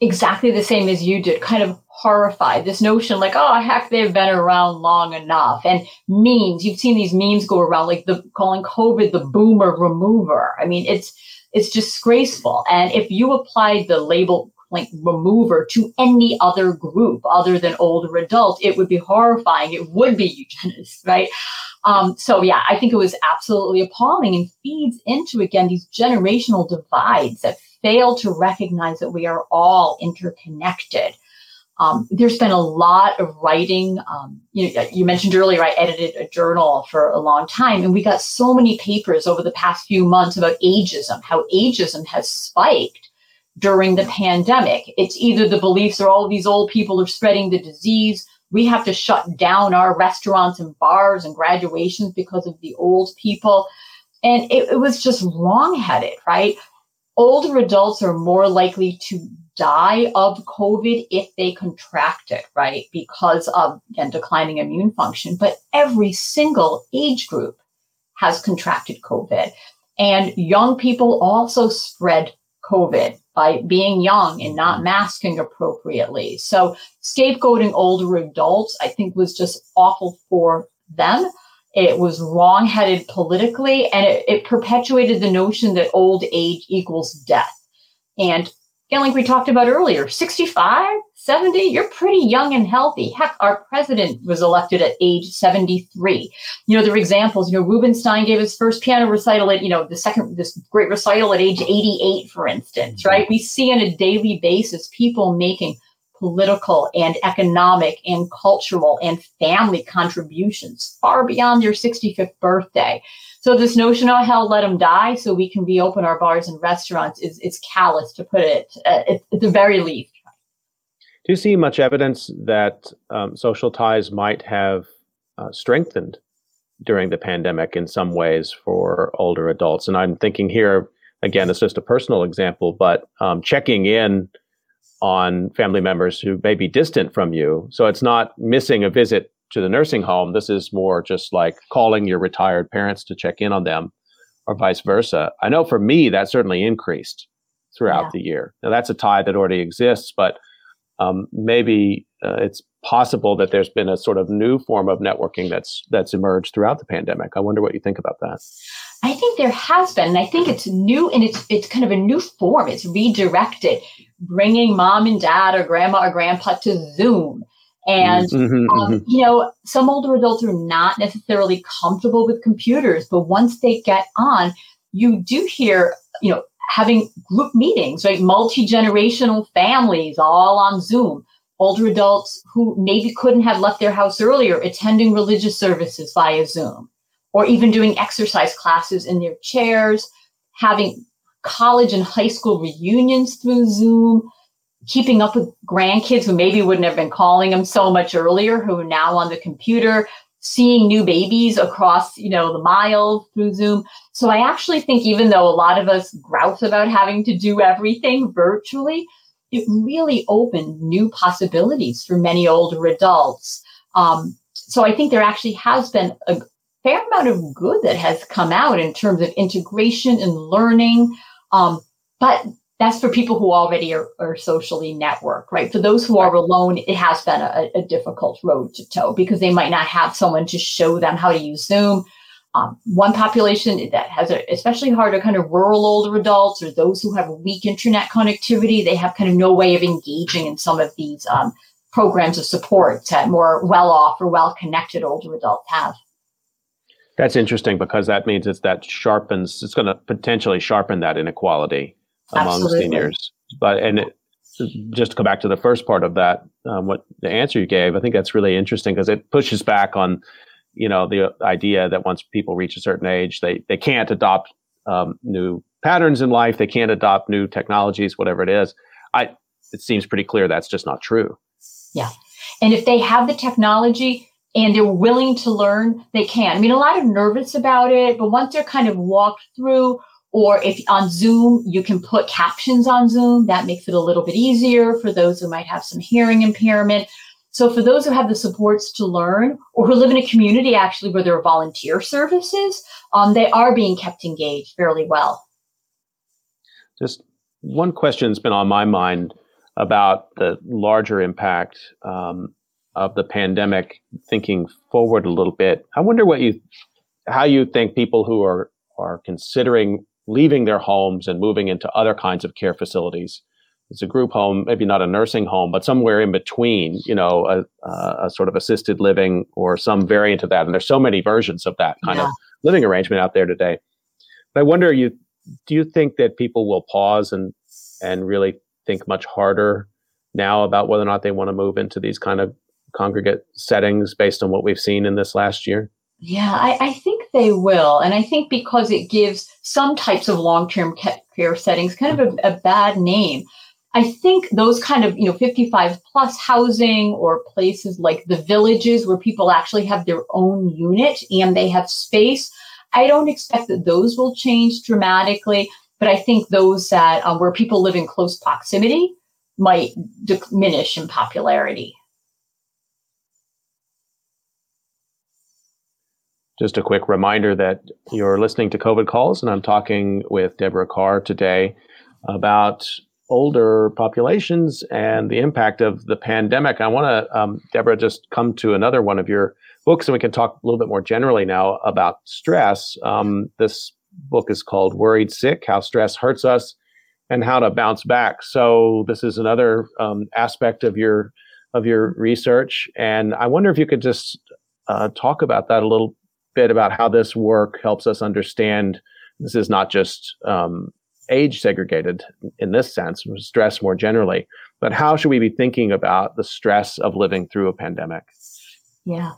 [SPEAKER 2] Exactly the same as you did, kind of horrified. This notion like, oh, heck, they've been around long enough. And memes, you've seen these memes go around, like the calling COVID the boomer remover. I mean, it's, it's disgraceful. And if you applied the label like remover to any other group other than older adult, it would be horrifying. It would be <laughs> eugenist, right? Um, so yeah, I think it was absolutely appalling and feeds into again these generational divides that fail to recognize that we are all interconnected. Um, there's been a lot of writing. Um, you, you, mentioned earlier, I edited a journal for a long time, and we got so many papers over the past few months about ageism, how ageism has spiked during the pandemic. It's either the beliefs that all these old people are spreading the disease. We have to shut down our restaurants and bars and graduations because of the old people. And it, it was just wrongheaded, right? Older adults are more likely to die of COVID if they contract it, right? Because of, again, declining immune function. But every single age group has contracted COVID. And young people also spread COVID by being young and not mm-hmm. masking appropriately. So scapegoating older adults, I think, was just awful for them. It was wrongheaded politically, and it, it perpetuated the notion that old age equals death. And again, like we talked about earlier, 65, 70, you're pretty young and healthy. Heck, our president was elected at age 73. You know, there are examples, you know, Rubinstein gave his first piano recital at, you know, the second, this great recital at age 88, for instance, mm-hmm. right? We see on a daily basis people making political and economic and cultural and family contributions far beyond their 65th birthday. So this notion, of hell, let them die, so we can reopen our bars and restaurants, is is callous to put it uh, at, at the very least.
[SPEAKER 1] Do you see much evidence that um, social ties might have uh, strengthened during the pandemic in some ways for older adults? And I'm thinking here again, it's just a personal example, but um, checking in on family members who may be distant from you. So it's not missing a visit to the nursing home. This is more just like calling your retired parents to check in on them or vice versa. I know for me, that certainly increased throughout yeah. the year. Now, that's a tie that already exists, but um, maybe uh, it's possible that there's been a sort of new form of networking that's that's emerged throughout the pandemic. I wonder what you think about that.
[SPEAKER 2] I think there has been, and I think it's new and it's it's kind of a new form. It's redirected, bringing mom and dad or grandma or grandpa to Zoom. And, mm-hmm, um, mm-hmm. you know, some older adults are not necessarily comfortable with computers, but once they get on, you do hear, you know, having group meetings, right? Multi generational families all on Zoom older adults who maybe couldn't have left their house earlier attending religious services via Zoom, or even doing exercise classes in their chairs, having college and high school reunions through Zoom, keeping up with grandkids who maybe wouldn't have been calling them so much earlier, who are now on the computer, seeing new babies across, you know, the mile through Zoom. So I actually think even though a lot of us grouse about having to do everything virtually, it really opened new possibilities for many older adults. Um, so I think there actually has been a fair amount of good that has come out in terms of integration and learning. Um, but that's for people who already are, are, socially networked, right? For those who are alone, it has been a, a, difficult road to toe because they might not have someone to show them how to use Zoom. Um, one population that has it especially hard are kind of rural older adults or those who have weak internet connectivity. They have kind of no way of engaging in some of these um, programs of support that more well off or well connected older adults have.
[SPEAKER 1] That's interesting because that means it's that sharpens, it's going to potentially sharpen that inequality among Absolutely. seniors. But, and it, just to go back to the first part of that, um, what the answer you gave, I think that's really interesting because it pushes back on, you know, the idea that once people reach a certain age, they, they can't adopt um, new patterns in life, they can't adopt new technologies, whatever it is. I, it seems pretty clear that's just not true.
[SPEAKER 2] Yeah. And if they have the technology, and they're willing to learn, they can. I mean, a lot of nervous about it, but once they're kind of walked through, or if on Zoom, you can put captions on Zoom, that makes it a little bit easier for those who might have some hearing impairment. So for those who have the supports to learn or who live in a community actually where there are volunteer services, um, they are being kept engaged fairly well.
[SPEAKER 1] Just one question that's been on my mind about the larger impact um, of the pandemic, thinking forward a little bit, I wonder what you, how you think people who are are considering leaving their homes and moving into other kinds of care facilities. It's a group home, maybe not a nursing home, but somewhere in between, you know, a, a sort of assisted living or some variant of that. And there's so many versions of that kind yeah. of living arrangement out there today. But I wonder, you do you think that people will pause and and really think much harder now about whether or not they want to move into these kind of congregate settings based on what we've seen in this last year?
[SPEAKER 2] Yeah, I, I think they will. And I think because it gives some types of long term care settings kind of a, a bad name. I think those kind of, you know, 55 plus housing or places like the villages where people actually have their own unit and they have space, I don't expect that those will change dramatically. But I think those that um, where people live in close proximity might diminish in popularity.
[SPEAKER 1] Just a quick reminder that you're listening to COVID Calls, and I'm talking with Deborah Carr today about older populations and the impact of the pandemic. I want to, um, Deborah, just come to another one of your books, and we can talk a little bit more generally now about stress. Um, this book is called Worried Sick How Stress Hurts Us and How to Bounce Back. So, this is another um, aspect of your of your research. And I wonder if you could just uh, talk about that a little bit about how this work helps us understand this is not just um, age segregated in this sense, stress more generally, but how should we be thinking about the stress of living through a pandemic?
[SPEAKER 2] Yeah.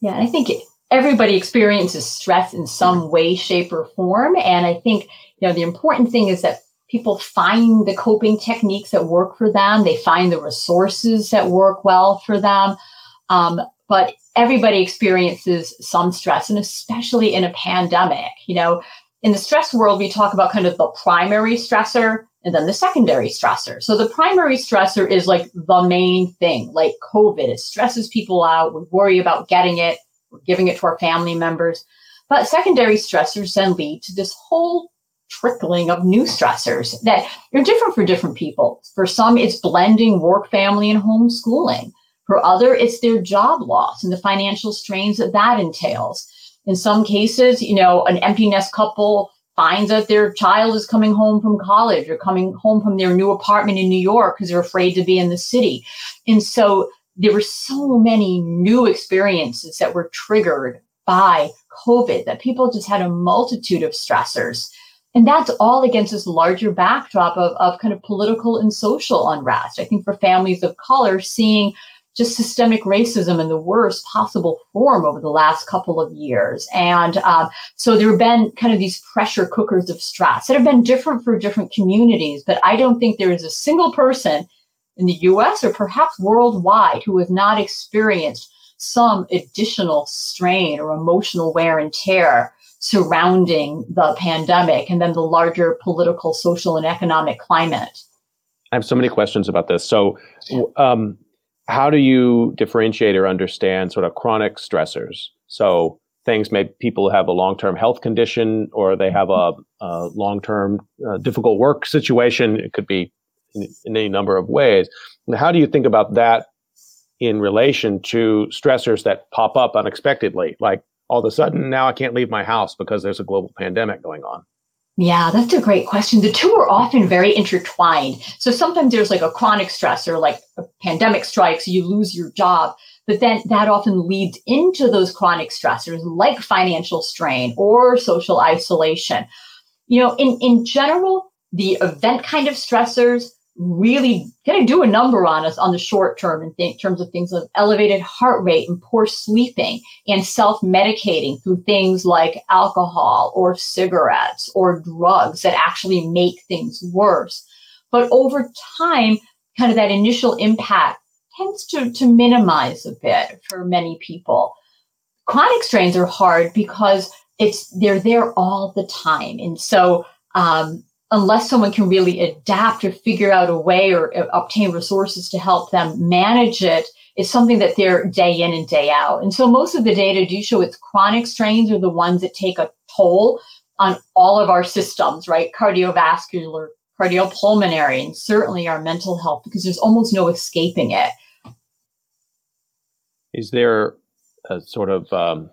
[SPEAKER 2] Yeah. I think everybody experiences stress in some way, shape, or form. And I think, you know, the important thing is that people find the coping techniques that work for them, they find the resources that work well for them. Um, but everybody experiences some stress and especially in a pandemic you know? In the stress world we talk about kind of the primary stressor and then the secondary stressor. So the primary stressor is like the main thing like covid. It stresses people out. We worry about getting it. We're giving it to our family members. But secondary stressors then lead to this whole trickling of new stressors that are different for different people. For some it's blending work family and homeschooling for other, it's their job loss and the financial strains that that entails. In some cases, you know, an empty nest couple finds that their child is coming home from college or coming home from their new apartment in New York because they're afraid to be in the city. And so there were so many new experiences that were triggered by COVID that people just had a multitude of stressors. And that's all against this larger backdrop of, of kind of political and social unrest. I think for families of color, seeing just systemic racism in the worst possible form over the last couple of years. And um, so there have been kind of these pressure cookers of stress that have been different for different communities. But I don't think there is a single person in the US or perhaps worldwide who has not experienced some additional strain or emotional wear and tear surrounding the pandemic and then the larger political, social, and economic climate.
[SPEAKER 1] I have so many questions about this. So, um, how do you differentiate or understand sort of chronic stressors? So things may people have a long-term health condition or they have a, a long-term uh, difficult work situation. It could be in, in any number of ways. How do you think about that in relation to stressors that pop up unexpectedly, like all of a sudden now I can't leave my house because there's a global pandemic going on?
[SPEAKER 2] Yeah, that's a great question. The two are often very intertwined. So sometimes there's like a chronic stressor, like a pandemic strikes, you lose your job. But then that often leads into those chronic stressors like financial strain or social isolation. You know, in, in general, the event kind of stressors really going to do a number on us on the short term in th- terms of things like elevated heart rate and poor sleeping and self-medicating through things like alcohol or cigarettes or drugs that actually make things worse. But over time, kind of that initial impact tends to, to minimize a bit for many people. Chronic strains are hard because it's they're there all the time. And so um, unless someone can really adapt or figure out a way or uh, obtain resources to help them manage it, it's something that they're day in and day out. And so most of the data do show it's chronic strains are the ones that take a toll on all of our systems, right? Cardiovascular, cardiopulmonary, and certainly our mental health, because there's almost no escaping it.
[SPEAKER 1] Is there a sort of um,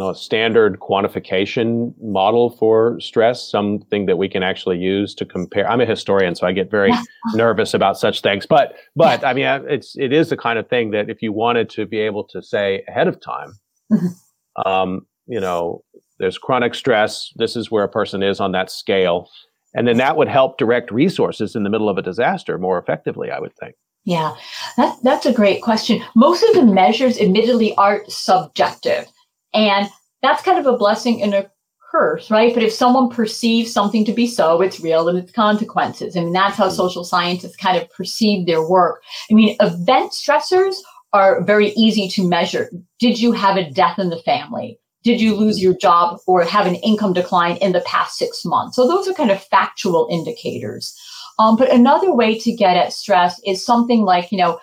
[SPEAKER 1] know, a standard quantification model for stress, something that we can actually use to compare. I'm a historian, so I get very <laughs> nervous about such things. But, but. I mean, it's it is the kind of thing that if you wanted to be able to say ahead of time, mm-hmm. um, you know, there's chronic stress. This is where a person is on that scale, and then that would help direct resources in the middle of a disaster more effectively. I would think.
[SPEAKER 2] Yeah, that, that's a great question. Most of the measures, admittedly, are subjective. And that's kind of a blessing and a curse, right? But if someone perceives something to be so, it's real and it's consequences. I mean, that's how hmm. social scientists kind of perceive their work. I mean, event stressors are very easy to measure. Did you have a death in the family? Did you lose your job or have an income decline in the past six months? So those are kind of factual indicators. Um, but another way to get at stress is something like, you know,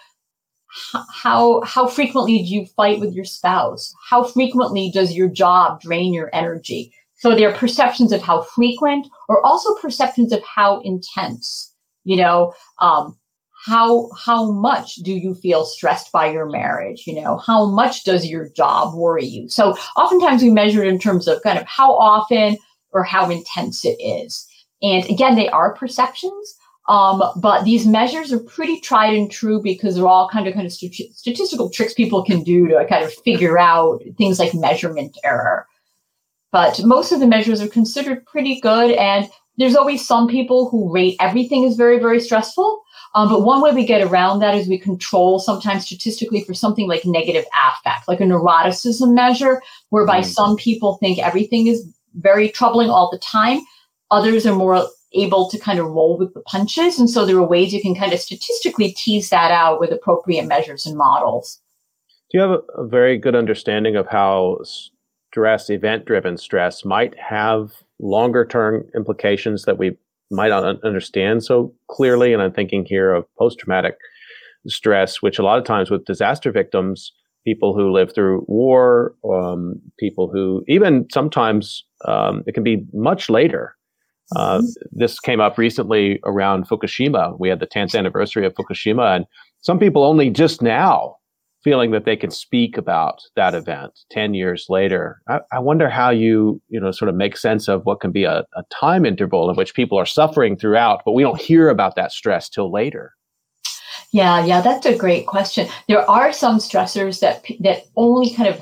[SPEAKER 2] how how frequently do you fight with your spouse? How frequently does your job drain your energy? So there are perceptions of how frequent or also perceptions of how intense? You know um, how how much do you feel stressed by your marriage? You know how much does your job worry you? So oftentimes we measure it in terms of kind of how often or how intense it is. And again they are perceptions um, but these measures are pretty tried and true because they're all kind of kind of st- statistical tricks people can do to kind of figure out things like measurement error. But most of the measures are considered pretty good, and there's always some people who rate everything as very very stressful. Um, but one way we get around that is we control sometimes statistically for something like negative affect, like a neuroticism measure, whereby mm. some people think everything is very troubling all the time. Others are more able to kind of roll with the punches. And so there are ways you can kind of statistically tease that out with appropriate measures and models.
[SPEAKER 1] Do you have a, a very good understanding of how stress, event driven stress, might have longer term implications that we might not understand so clearly? And I'm thinking here of post traumatic stress, which a lot of times with disaster victims, people who live through war, um, people who even sometimes um, it can be much later uh, mm-hmm. this came up recently around Fukushima. We had the 10th anniversary of Fukushima, and some people only just now feeling that they can speak about that event 10 years later. I, I wonder how you, you know, sort of make sense of what can be a, a time interval in which people are suffering throughout, but we don't hear about that stress till later.
[SPEAKER 2] Yeah, yeah, that's a great question. There are some stressors that that only kind of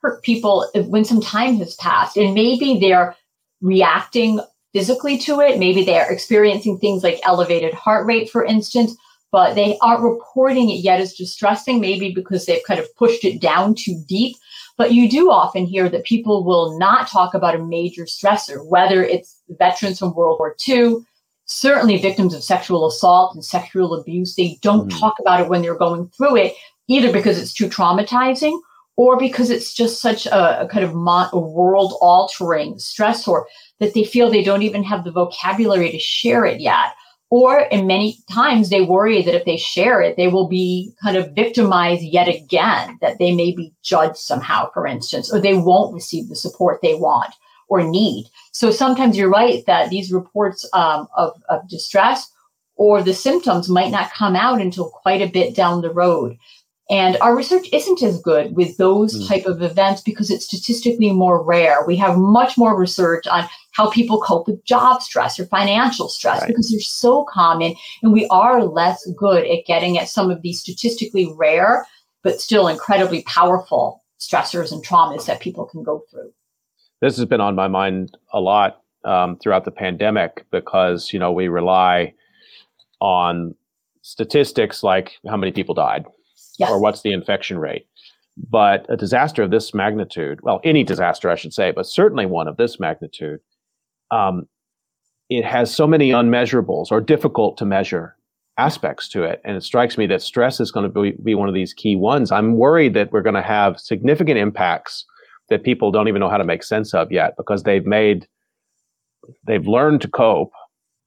[SPEAKER 2] hurt people when some time has passed, and maybe they're reacting physically to it. Maybe they are experiencing things like elevated heart rate, for instance, but they aren't reporting it yet as distressing, maybe because they've kind of pushed it down too deep. But you do often hear that people will not talk about a major stressor, whether it's veterans from World War II, certainly victims of sexual assault and sexual abuse. They don't mm. talk about it when they're going through it, either because it's too traumatizing or because it's just such a, a kind of mon- world altering stressor that they feel they don't even have the vocabulary to share it yet. Or, in many times, they worry that if they share it, they will be kind of victimized yet again, that they may be judged somehow, for instance, or they won't receive the support they want or need. So sometimes you're right that these reports um, of, of distress or the symptoms might not come out until quite a bit down the road. And our research isn't as good with those mm. type of events because it's statistically more rare. We have much more research on how people cope with job stress or financial stress right. because they're so common and we are less good at getting at some of these statistically rare but still incredibly powerful stressors and traumas that people can go through.
[SPEAKER 1] This has been on my mind a lot um, throughout the pandemic because you know we rely on statistics like how many people died
[SPEAKER 2] yes.
[SPEAKER 1] or what's the infection rate. But a disaster of this magnitude, well, any disaster, I should say, but certainly one of this magnitude, um, it has so many unmeasurables or difficult to measure aspects to it. And it strikes me that stress is going to be, be one of these key ones. I'm worried that we're going to have significant impacts that people don't even know how to make sense of yet because they've made, they've learned to cope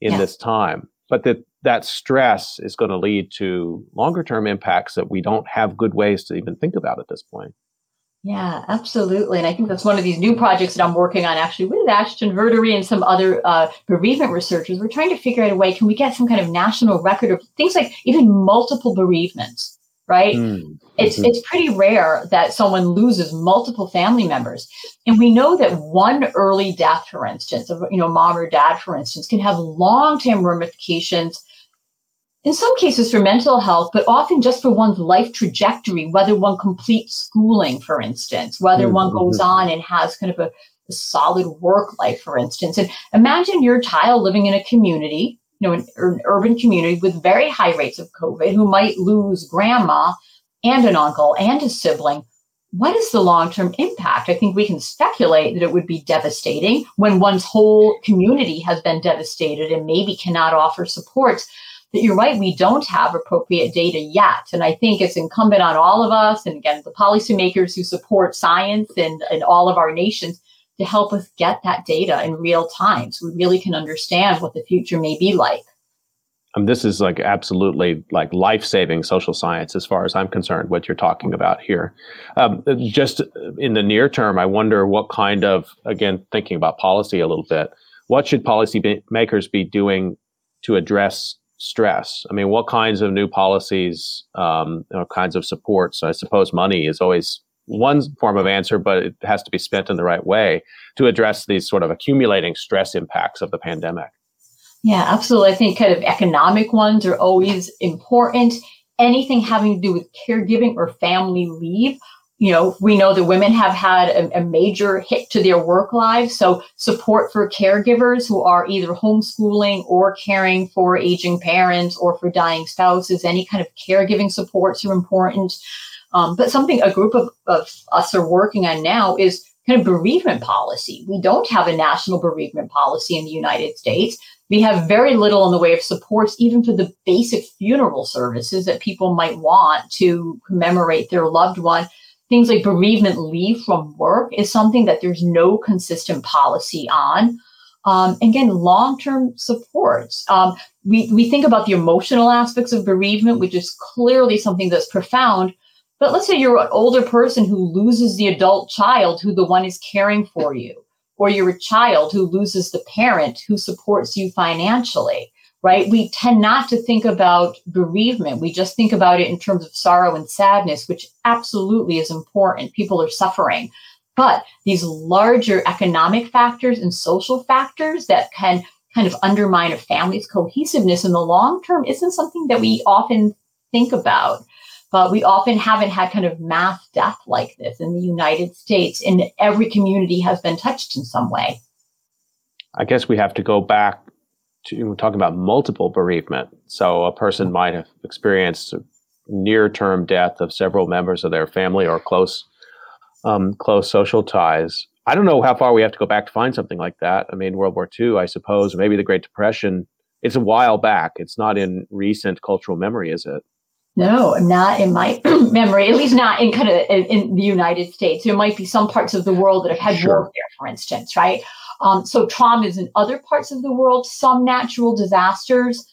[SPEAKER 1] in yeah. this time, but that that stress is going to lead to longer term impacts that we don't have good ways to even think about at this point.
[SPEAKER 2] Yeah, absolutely. And I think that's one of these new projects that I'm working on actually with Ashton Verdery and some other uh, bereavement researchers. We're trying to figure out a way, can we get some kind of national record of things like even multiple bereavements? right? Mm. It's mm-hmm. it's pretty rare that someone loses multiple family members, and we know that one early death, for instance, of you know mom or dad, for instance, can have long term ramifications in some cases for mental health, but often just for one's life trajectory, whether one completes schooling, for instance, whether mm-hmm. one goes on and has kind of a, a, solid work life, for instance. And imagine your child living in a community, you know, an, an urban community with very high rates of COVID who might lose grandma and an uncle and a sibling. What is the long term impact? I think we can speculate that it would be devastating when one's whole community has been devastated and maybe cannot offer supports that you're right, we don't have appropriate data yet. And I think it's incumbent on all of us, and again, the policymakers who support science and, and all of our nations to help us get that data in real time so we really can understand what the future may be like.
[SPEAKER 1] Um, this is like absolutely like life-saving social science as far as I'm concerned, what you're talking about here. Um, just in the near term, I wonder what kind of, again, thinking about policy a little bit, what should policymakers be doing to address stress? I mean, what kinds of new policies, um, know, kinds of supports? I suppose money is always one form of answer, but it has to be spent in the right way to address these sort of accumulating stress impacts of the pandemic.
[SPEAKER 2] Yeah, absolutely. I think kind of economic ones are always important. Anything having to do with caregiving or family leave you know, we know that women have had a, a, major hit to their work lives. So support for caregivers who are either homeschooling or caring for aging parents or for dying spouses, any kind of caregiving supports are important. Um, but something a group of, of us are working on now is kind of bereavement policy. We don't have a national bereavement policy in the United States. We have very little in the way of supports, even for the basic funeral services that people might want to commemorate their loved one things like bereavement leave from work is something that there's no consistent policy on. Um, again, long-term supports. Um, we, we think about the emotional aspects of bereavement, which is clearly something that's profound. But let's say you're an older person who loses the adult child who the one is caring for you, or you're a child who loses the parent who supports you financially right? We tend not to think about bereavement. We just think about it in terms of sorrow and sadness, which absolutely is important. People are suffering. But these larger economic factors and social factors that can kind of undermine a family's cohesiveness in the long term isn't something that we often think about. But we often haven't had kind of mass death like this in the United States, and every community has been touched in some way.
[SPEAKER 1] I guess we have to go back to talking about multiple bereavement. So a person might have experienced near term death of several members of their family or close um, close social ties. I don't know how far we have to go back to find something like that. I mean, World War II, I suppose, maybe the Great Depression. It's a while back. It's not in recent cultural memory, is it?
[SPEAKER 2] No, not in my <clears throat> memory. At least not in kind of in, in, the United States. There might be some parts of the world that have had sure. warfare, for instance, right? Um, so traumas in other parts of the world, some natural disasters.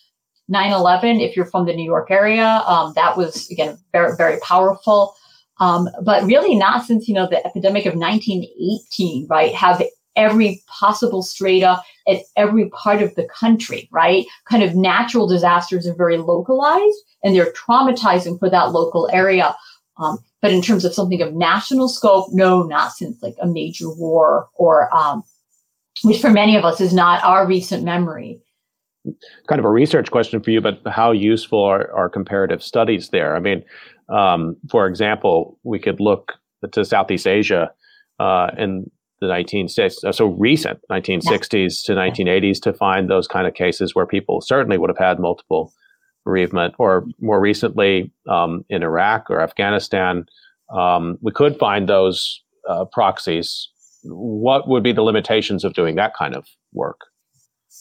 [SPEAKER 2] 9-11 if you're from the new york area um, that was again very very powerful. Um, but really not since you know the epidemic of 1918 right have every possible strata at every part of the country right? Kind of natural disasters are very localized and they're traumatizing for that local area. Um, but in terms of something of national scope no not since like a major war or um, which for many of us is not our recent memory
[SPEAKER 1] kind of a research question for you, but how useful are, are comparative studies there? I mean, um, for example, we could look to Southeast Asia uh, in the 1960s, uh, so recent 1960s to 1980s to find those kind of cases where people certainly would have had multiple bereavement, or more recently um, in Iraq or Afghanistan, um, we could find those uh, proxies. What would be the limitations of doing that kind of work?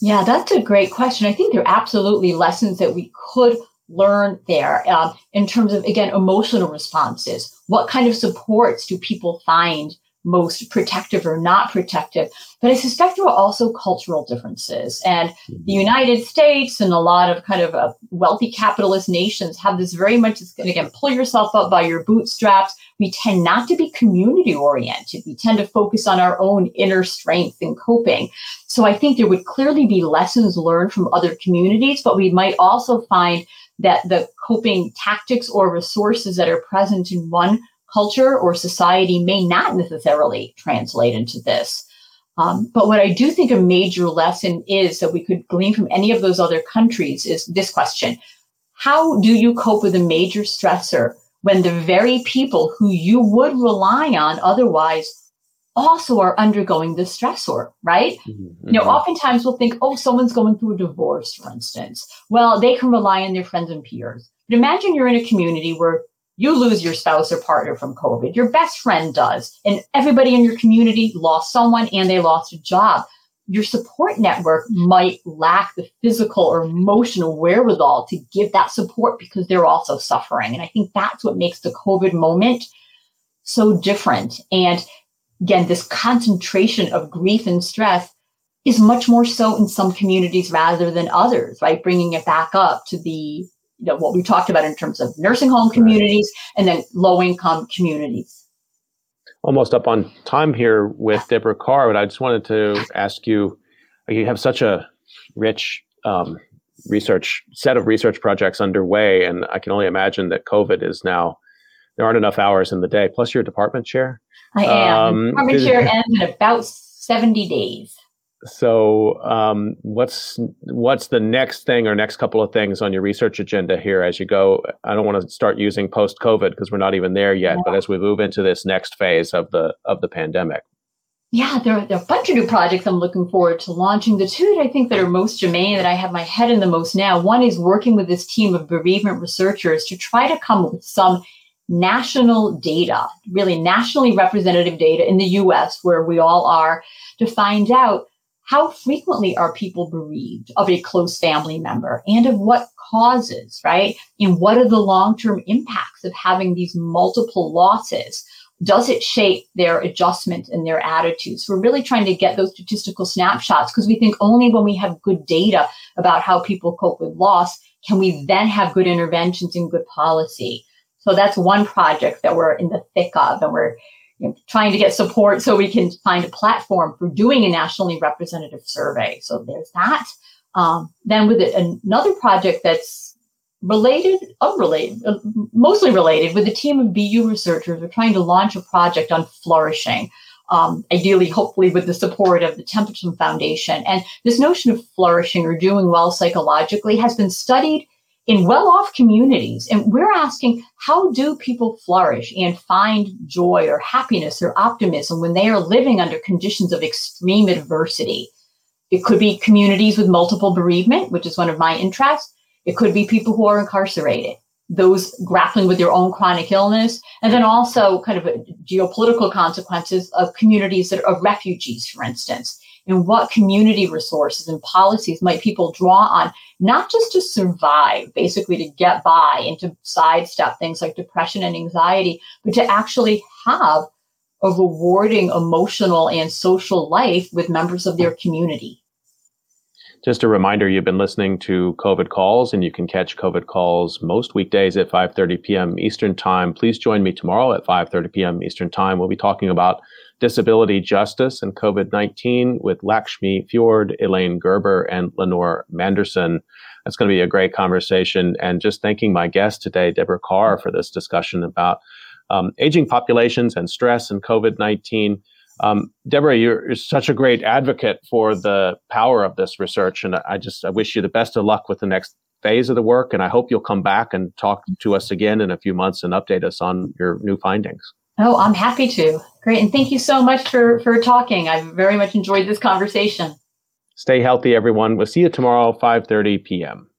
[SPEAKER 2] Yeah, that's a great question. I think there are absolutely lessons that we could learn there um, in terms of, again, emotional responses. What kind of supports do people find most protective or not protective. But I suspect there are also cultural differences. And the mm-hmm. United States and a lot of kind of uh, wealthy capitalist nations have this very much, again, pull yourself up by your bootstraps. We tend not to be community oriented. We tend to focus on our own inner strength and coping. So I think there would clearly be lessons learned from other communities, but we might also find that the coping tactics or resources that are present in one culture or society may not necessarily translate into this. Um, but what I do think a major lesson is that we could glean from any of those other countries is this question How do you cope with a major stressor when the very people who you would rely on otherwise also are undergoing the stressor, right? Mm-hmm. You know, oftentimes we'll think, oh, someone's going through a divorce, for instance. Well, they can rely on their friends and peers. But imagine you're in a community where you lose your spouse or partner from COVID. Your best friend does. And everybody in your community lost someone and they lost a job. Your support network might lack the physical or emotional wherewithal to give that support because they're also suffering. And I think that's what makes the COVID moment so different. And again, this concentration of grief and stress is much more so in some communities rather than others, right? Bringing it back up to the you know, what we talked about in terms of nursing home communities and then low income communities.
[SPEAKER 1] Almost up on time here with Deborah Carr, but I just wanted to ask you you have such a rich um, research set of research projects underway, and I can only imagine that COVID is now there aren't enough hours in the day. Plus, you're department chair.
[SPEAKER 2] I am. Um, department chair ends in about 70 days
[SPEAKER 1] so um, what's what's the next thing or next couple of things on your research agenda here as you go? I don't want to start using post covid because we're not even there yet yeah. but as we move into this next phase of the of the pandemic.
[SPEAKER 2] Yeah there, there, are a bunch of new projects i'm looking forward to launching. The two that i think that are most germane that i have my head in the most now one is working with this team of bereavement researchers to try to come up with some national data really nationally representative data in the us where we all are to find out how frequently are people bereaved of a close family member and of what causes, right? And what are the long term impacts of having these multiple losses? Does it shape their adjustment and their attitudes? We're really trying to get those statistical snapshots because we think only when we have good data about how people cope with loss can we then have good interventions and good policy. So that's one project that we're in the thick of, and we're you know, trying to get support so we can find a platform for doing a nationally representative survey. So there's that. Um, then with it, another project that's related, unrelated, uh, mostly related, with a team of BU researchers, we're trying to launch a project on flourishing. Um, ideally, hopefully, with the support of the Templeton Foundation. And this notion of flourishing or doing well psychologically has been studied in well off communities. And we're asking, how do people flourish and find joy or happiness or optimism when they are living under conditions of extreme adversity? It could be communities with multiple bereavement, which is one of my interests. It could be people who are incarcerated, those grappling with their own chronic illness, and then also kind of geopolitical consequences of communities that are refugees, for instance. And what community resources and policies might people draw on, not just to survive, basically to get by and to sidestep things like depression and anxiety, but to actually have a rewarding emotional and social life with members of their community.
[SPEAKER 1] Just a reminder, you've been listening to COVID Calls, and you can catch COVID Calls most weekdays at 5.30 p.m. Eastern Time. Please join me tomorrow at 5.30 p.m. Eastern Time. We'll be talking about disability justice and COVID-19 with Lakshmi Fjord, Elaine Gerber, and Lenore Manderson. That's going to be a great conversation. And just thanking my guest today, Deborah Carr, for this discussion about um, aging populations and stress and COVID 19. Um, Deborah, you're, you're, such a great advocate for the power of this research, and I just I wish you the best of luck with the next phase of the work. And I hope you'll come back and talk to us again in a few months and update us on your new findings.
[SPEAKER 2] Oh, I'm happy to. Great, and thank you so much for for talking. I very much enjoyed this conversation.
[SPEAKER 1] Stay healthy, everyone. We'll see you tomorrow, 5:30 p.m.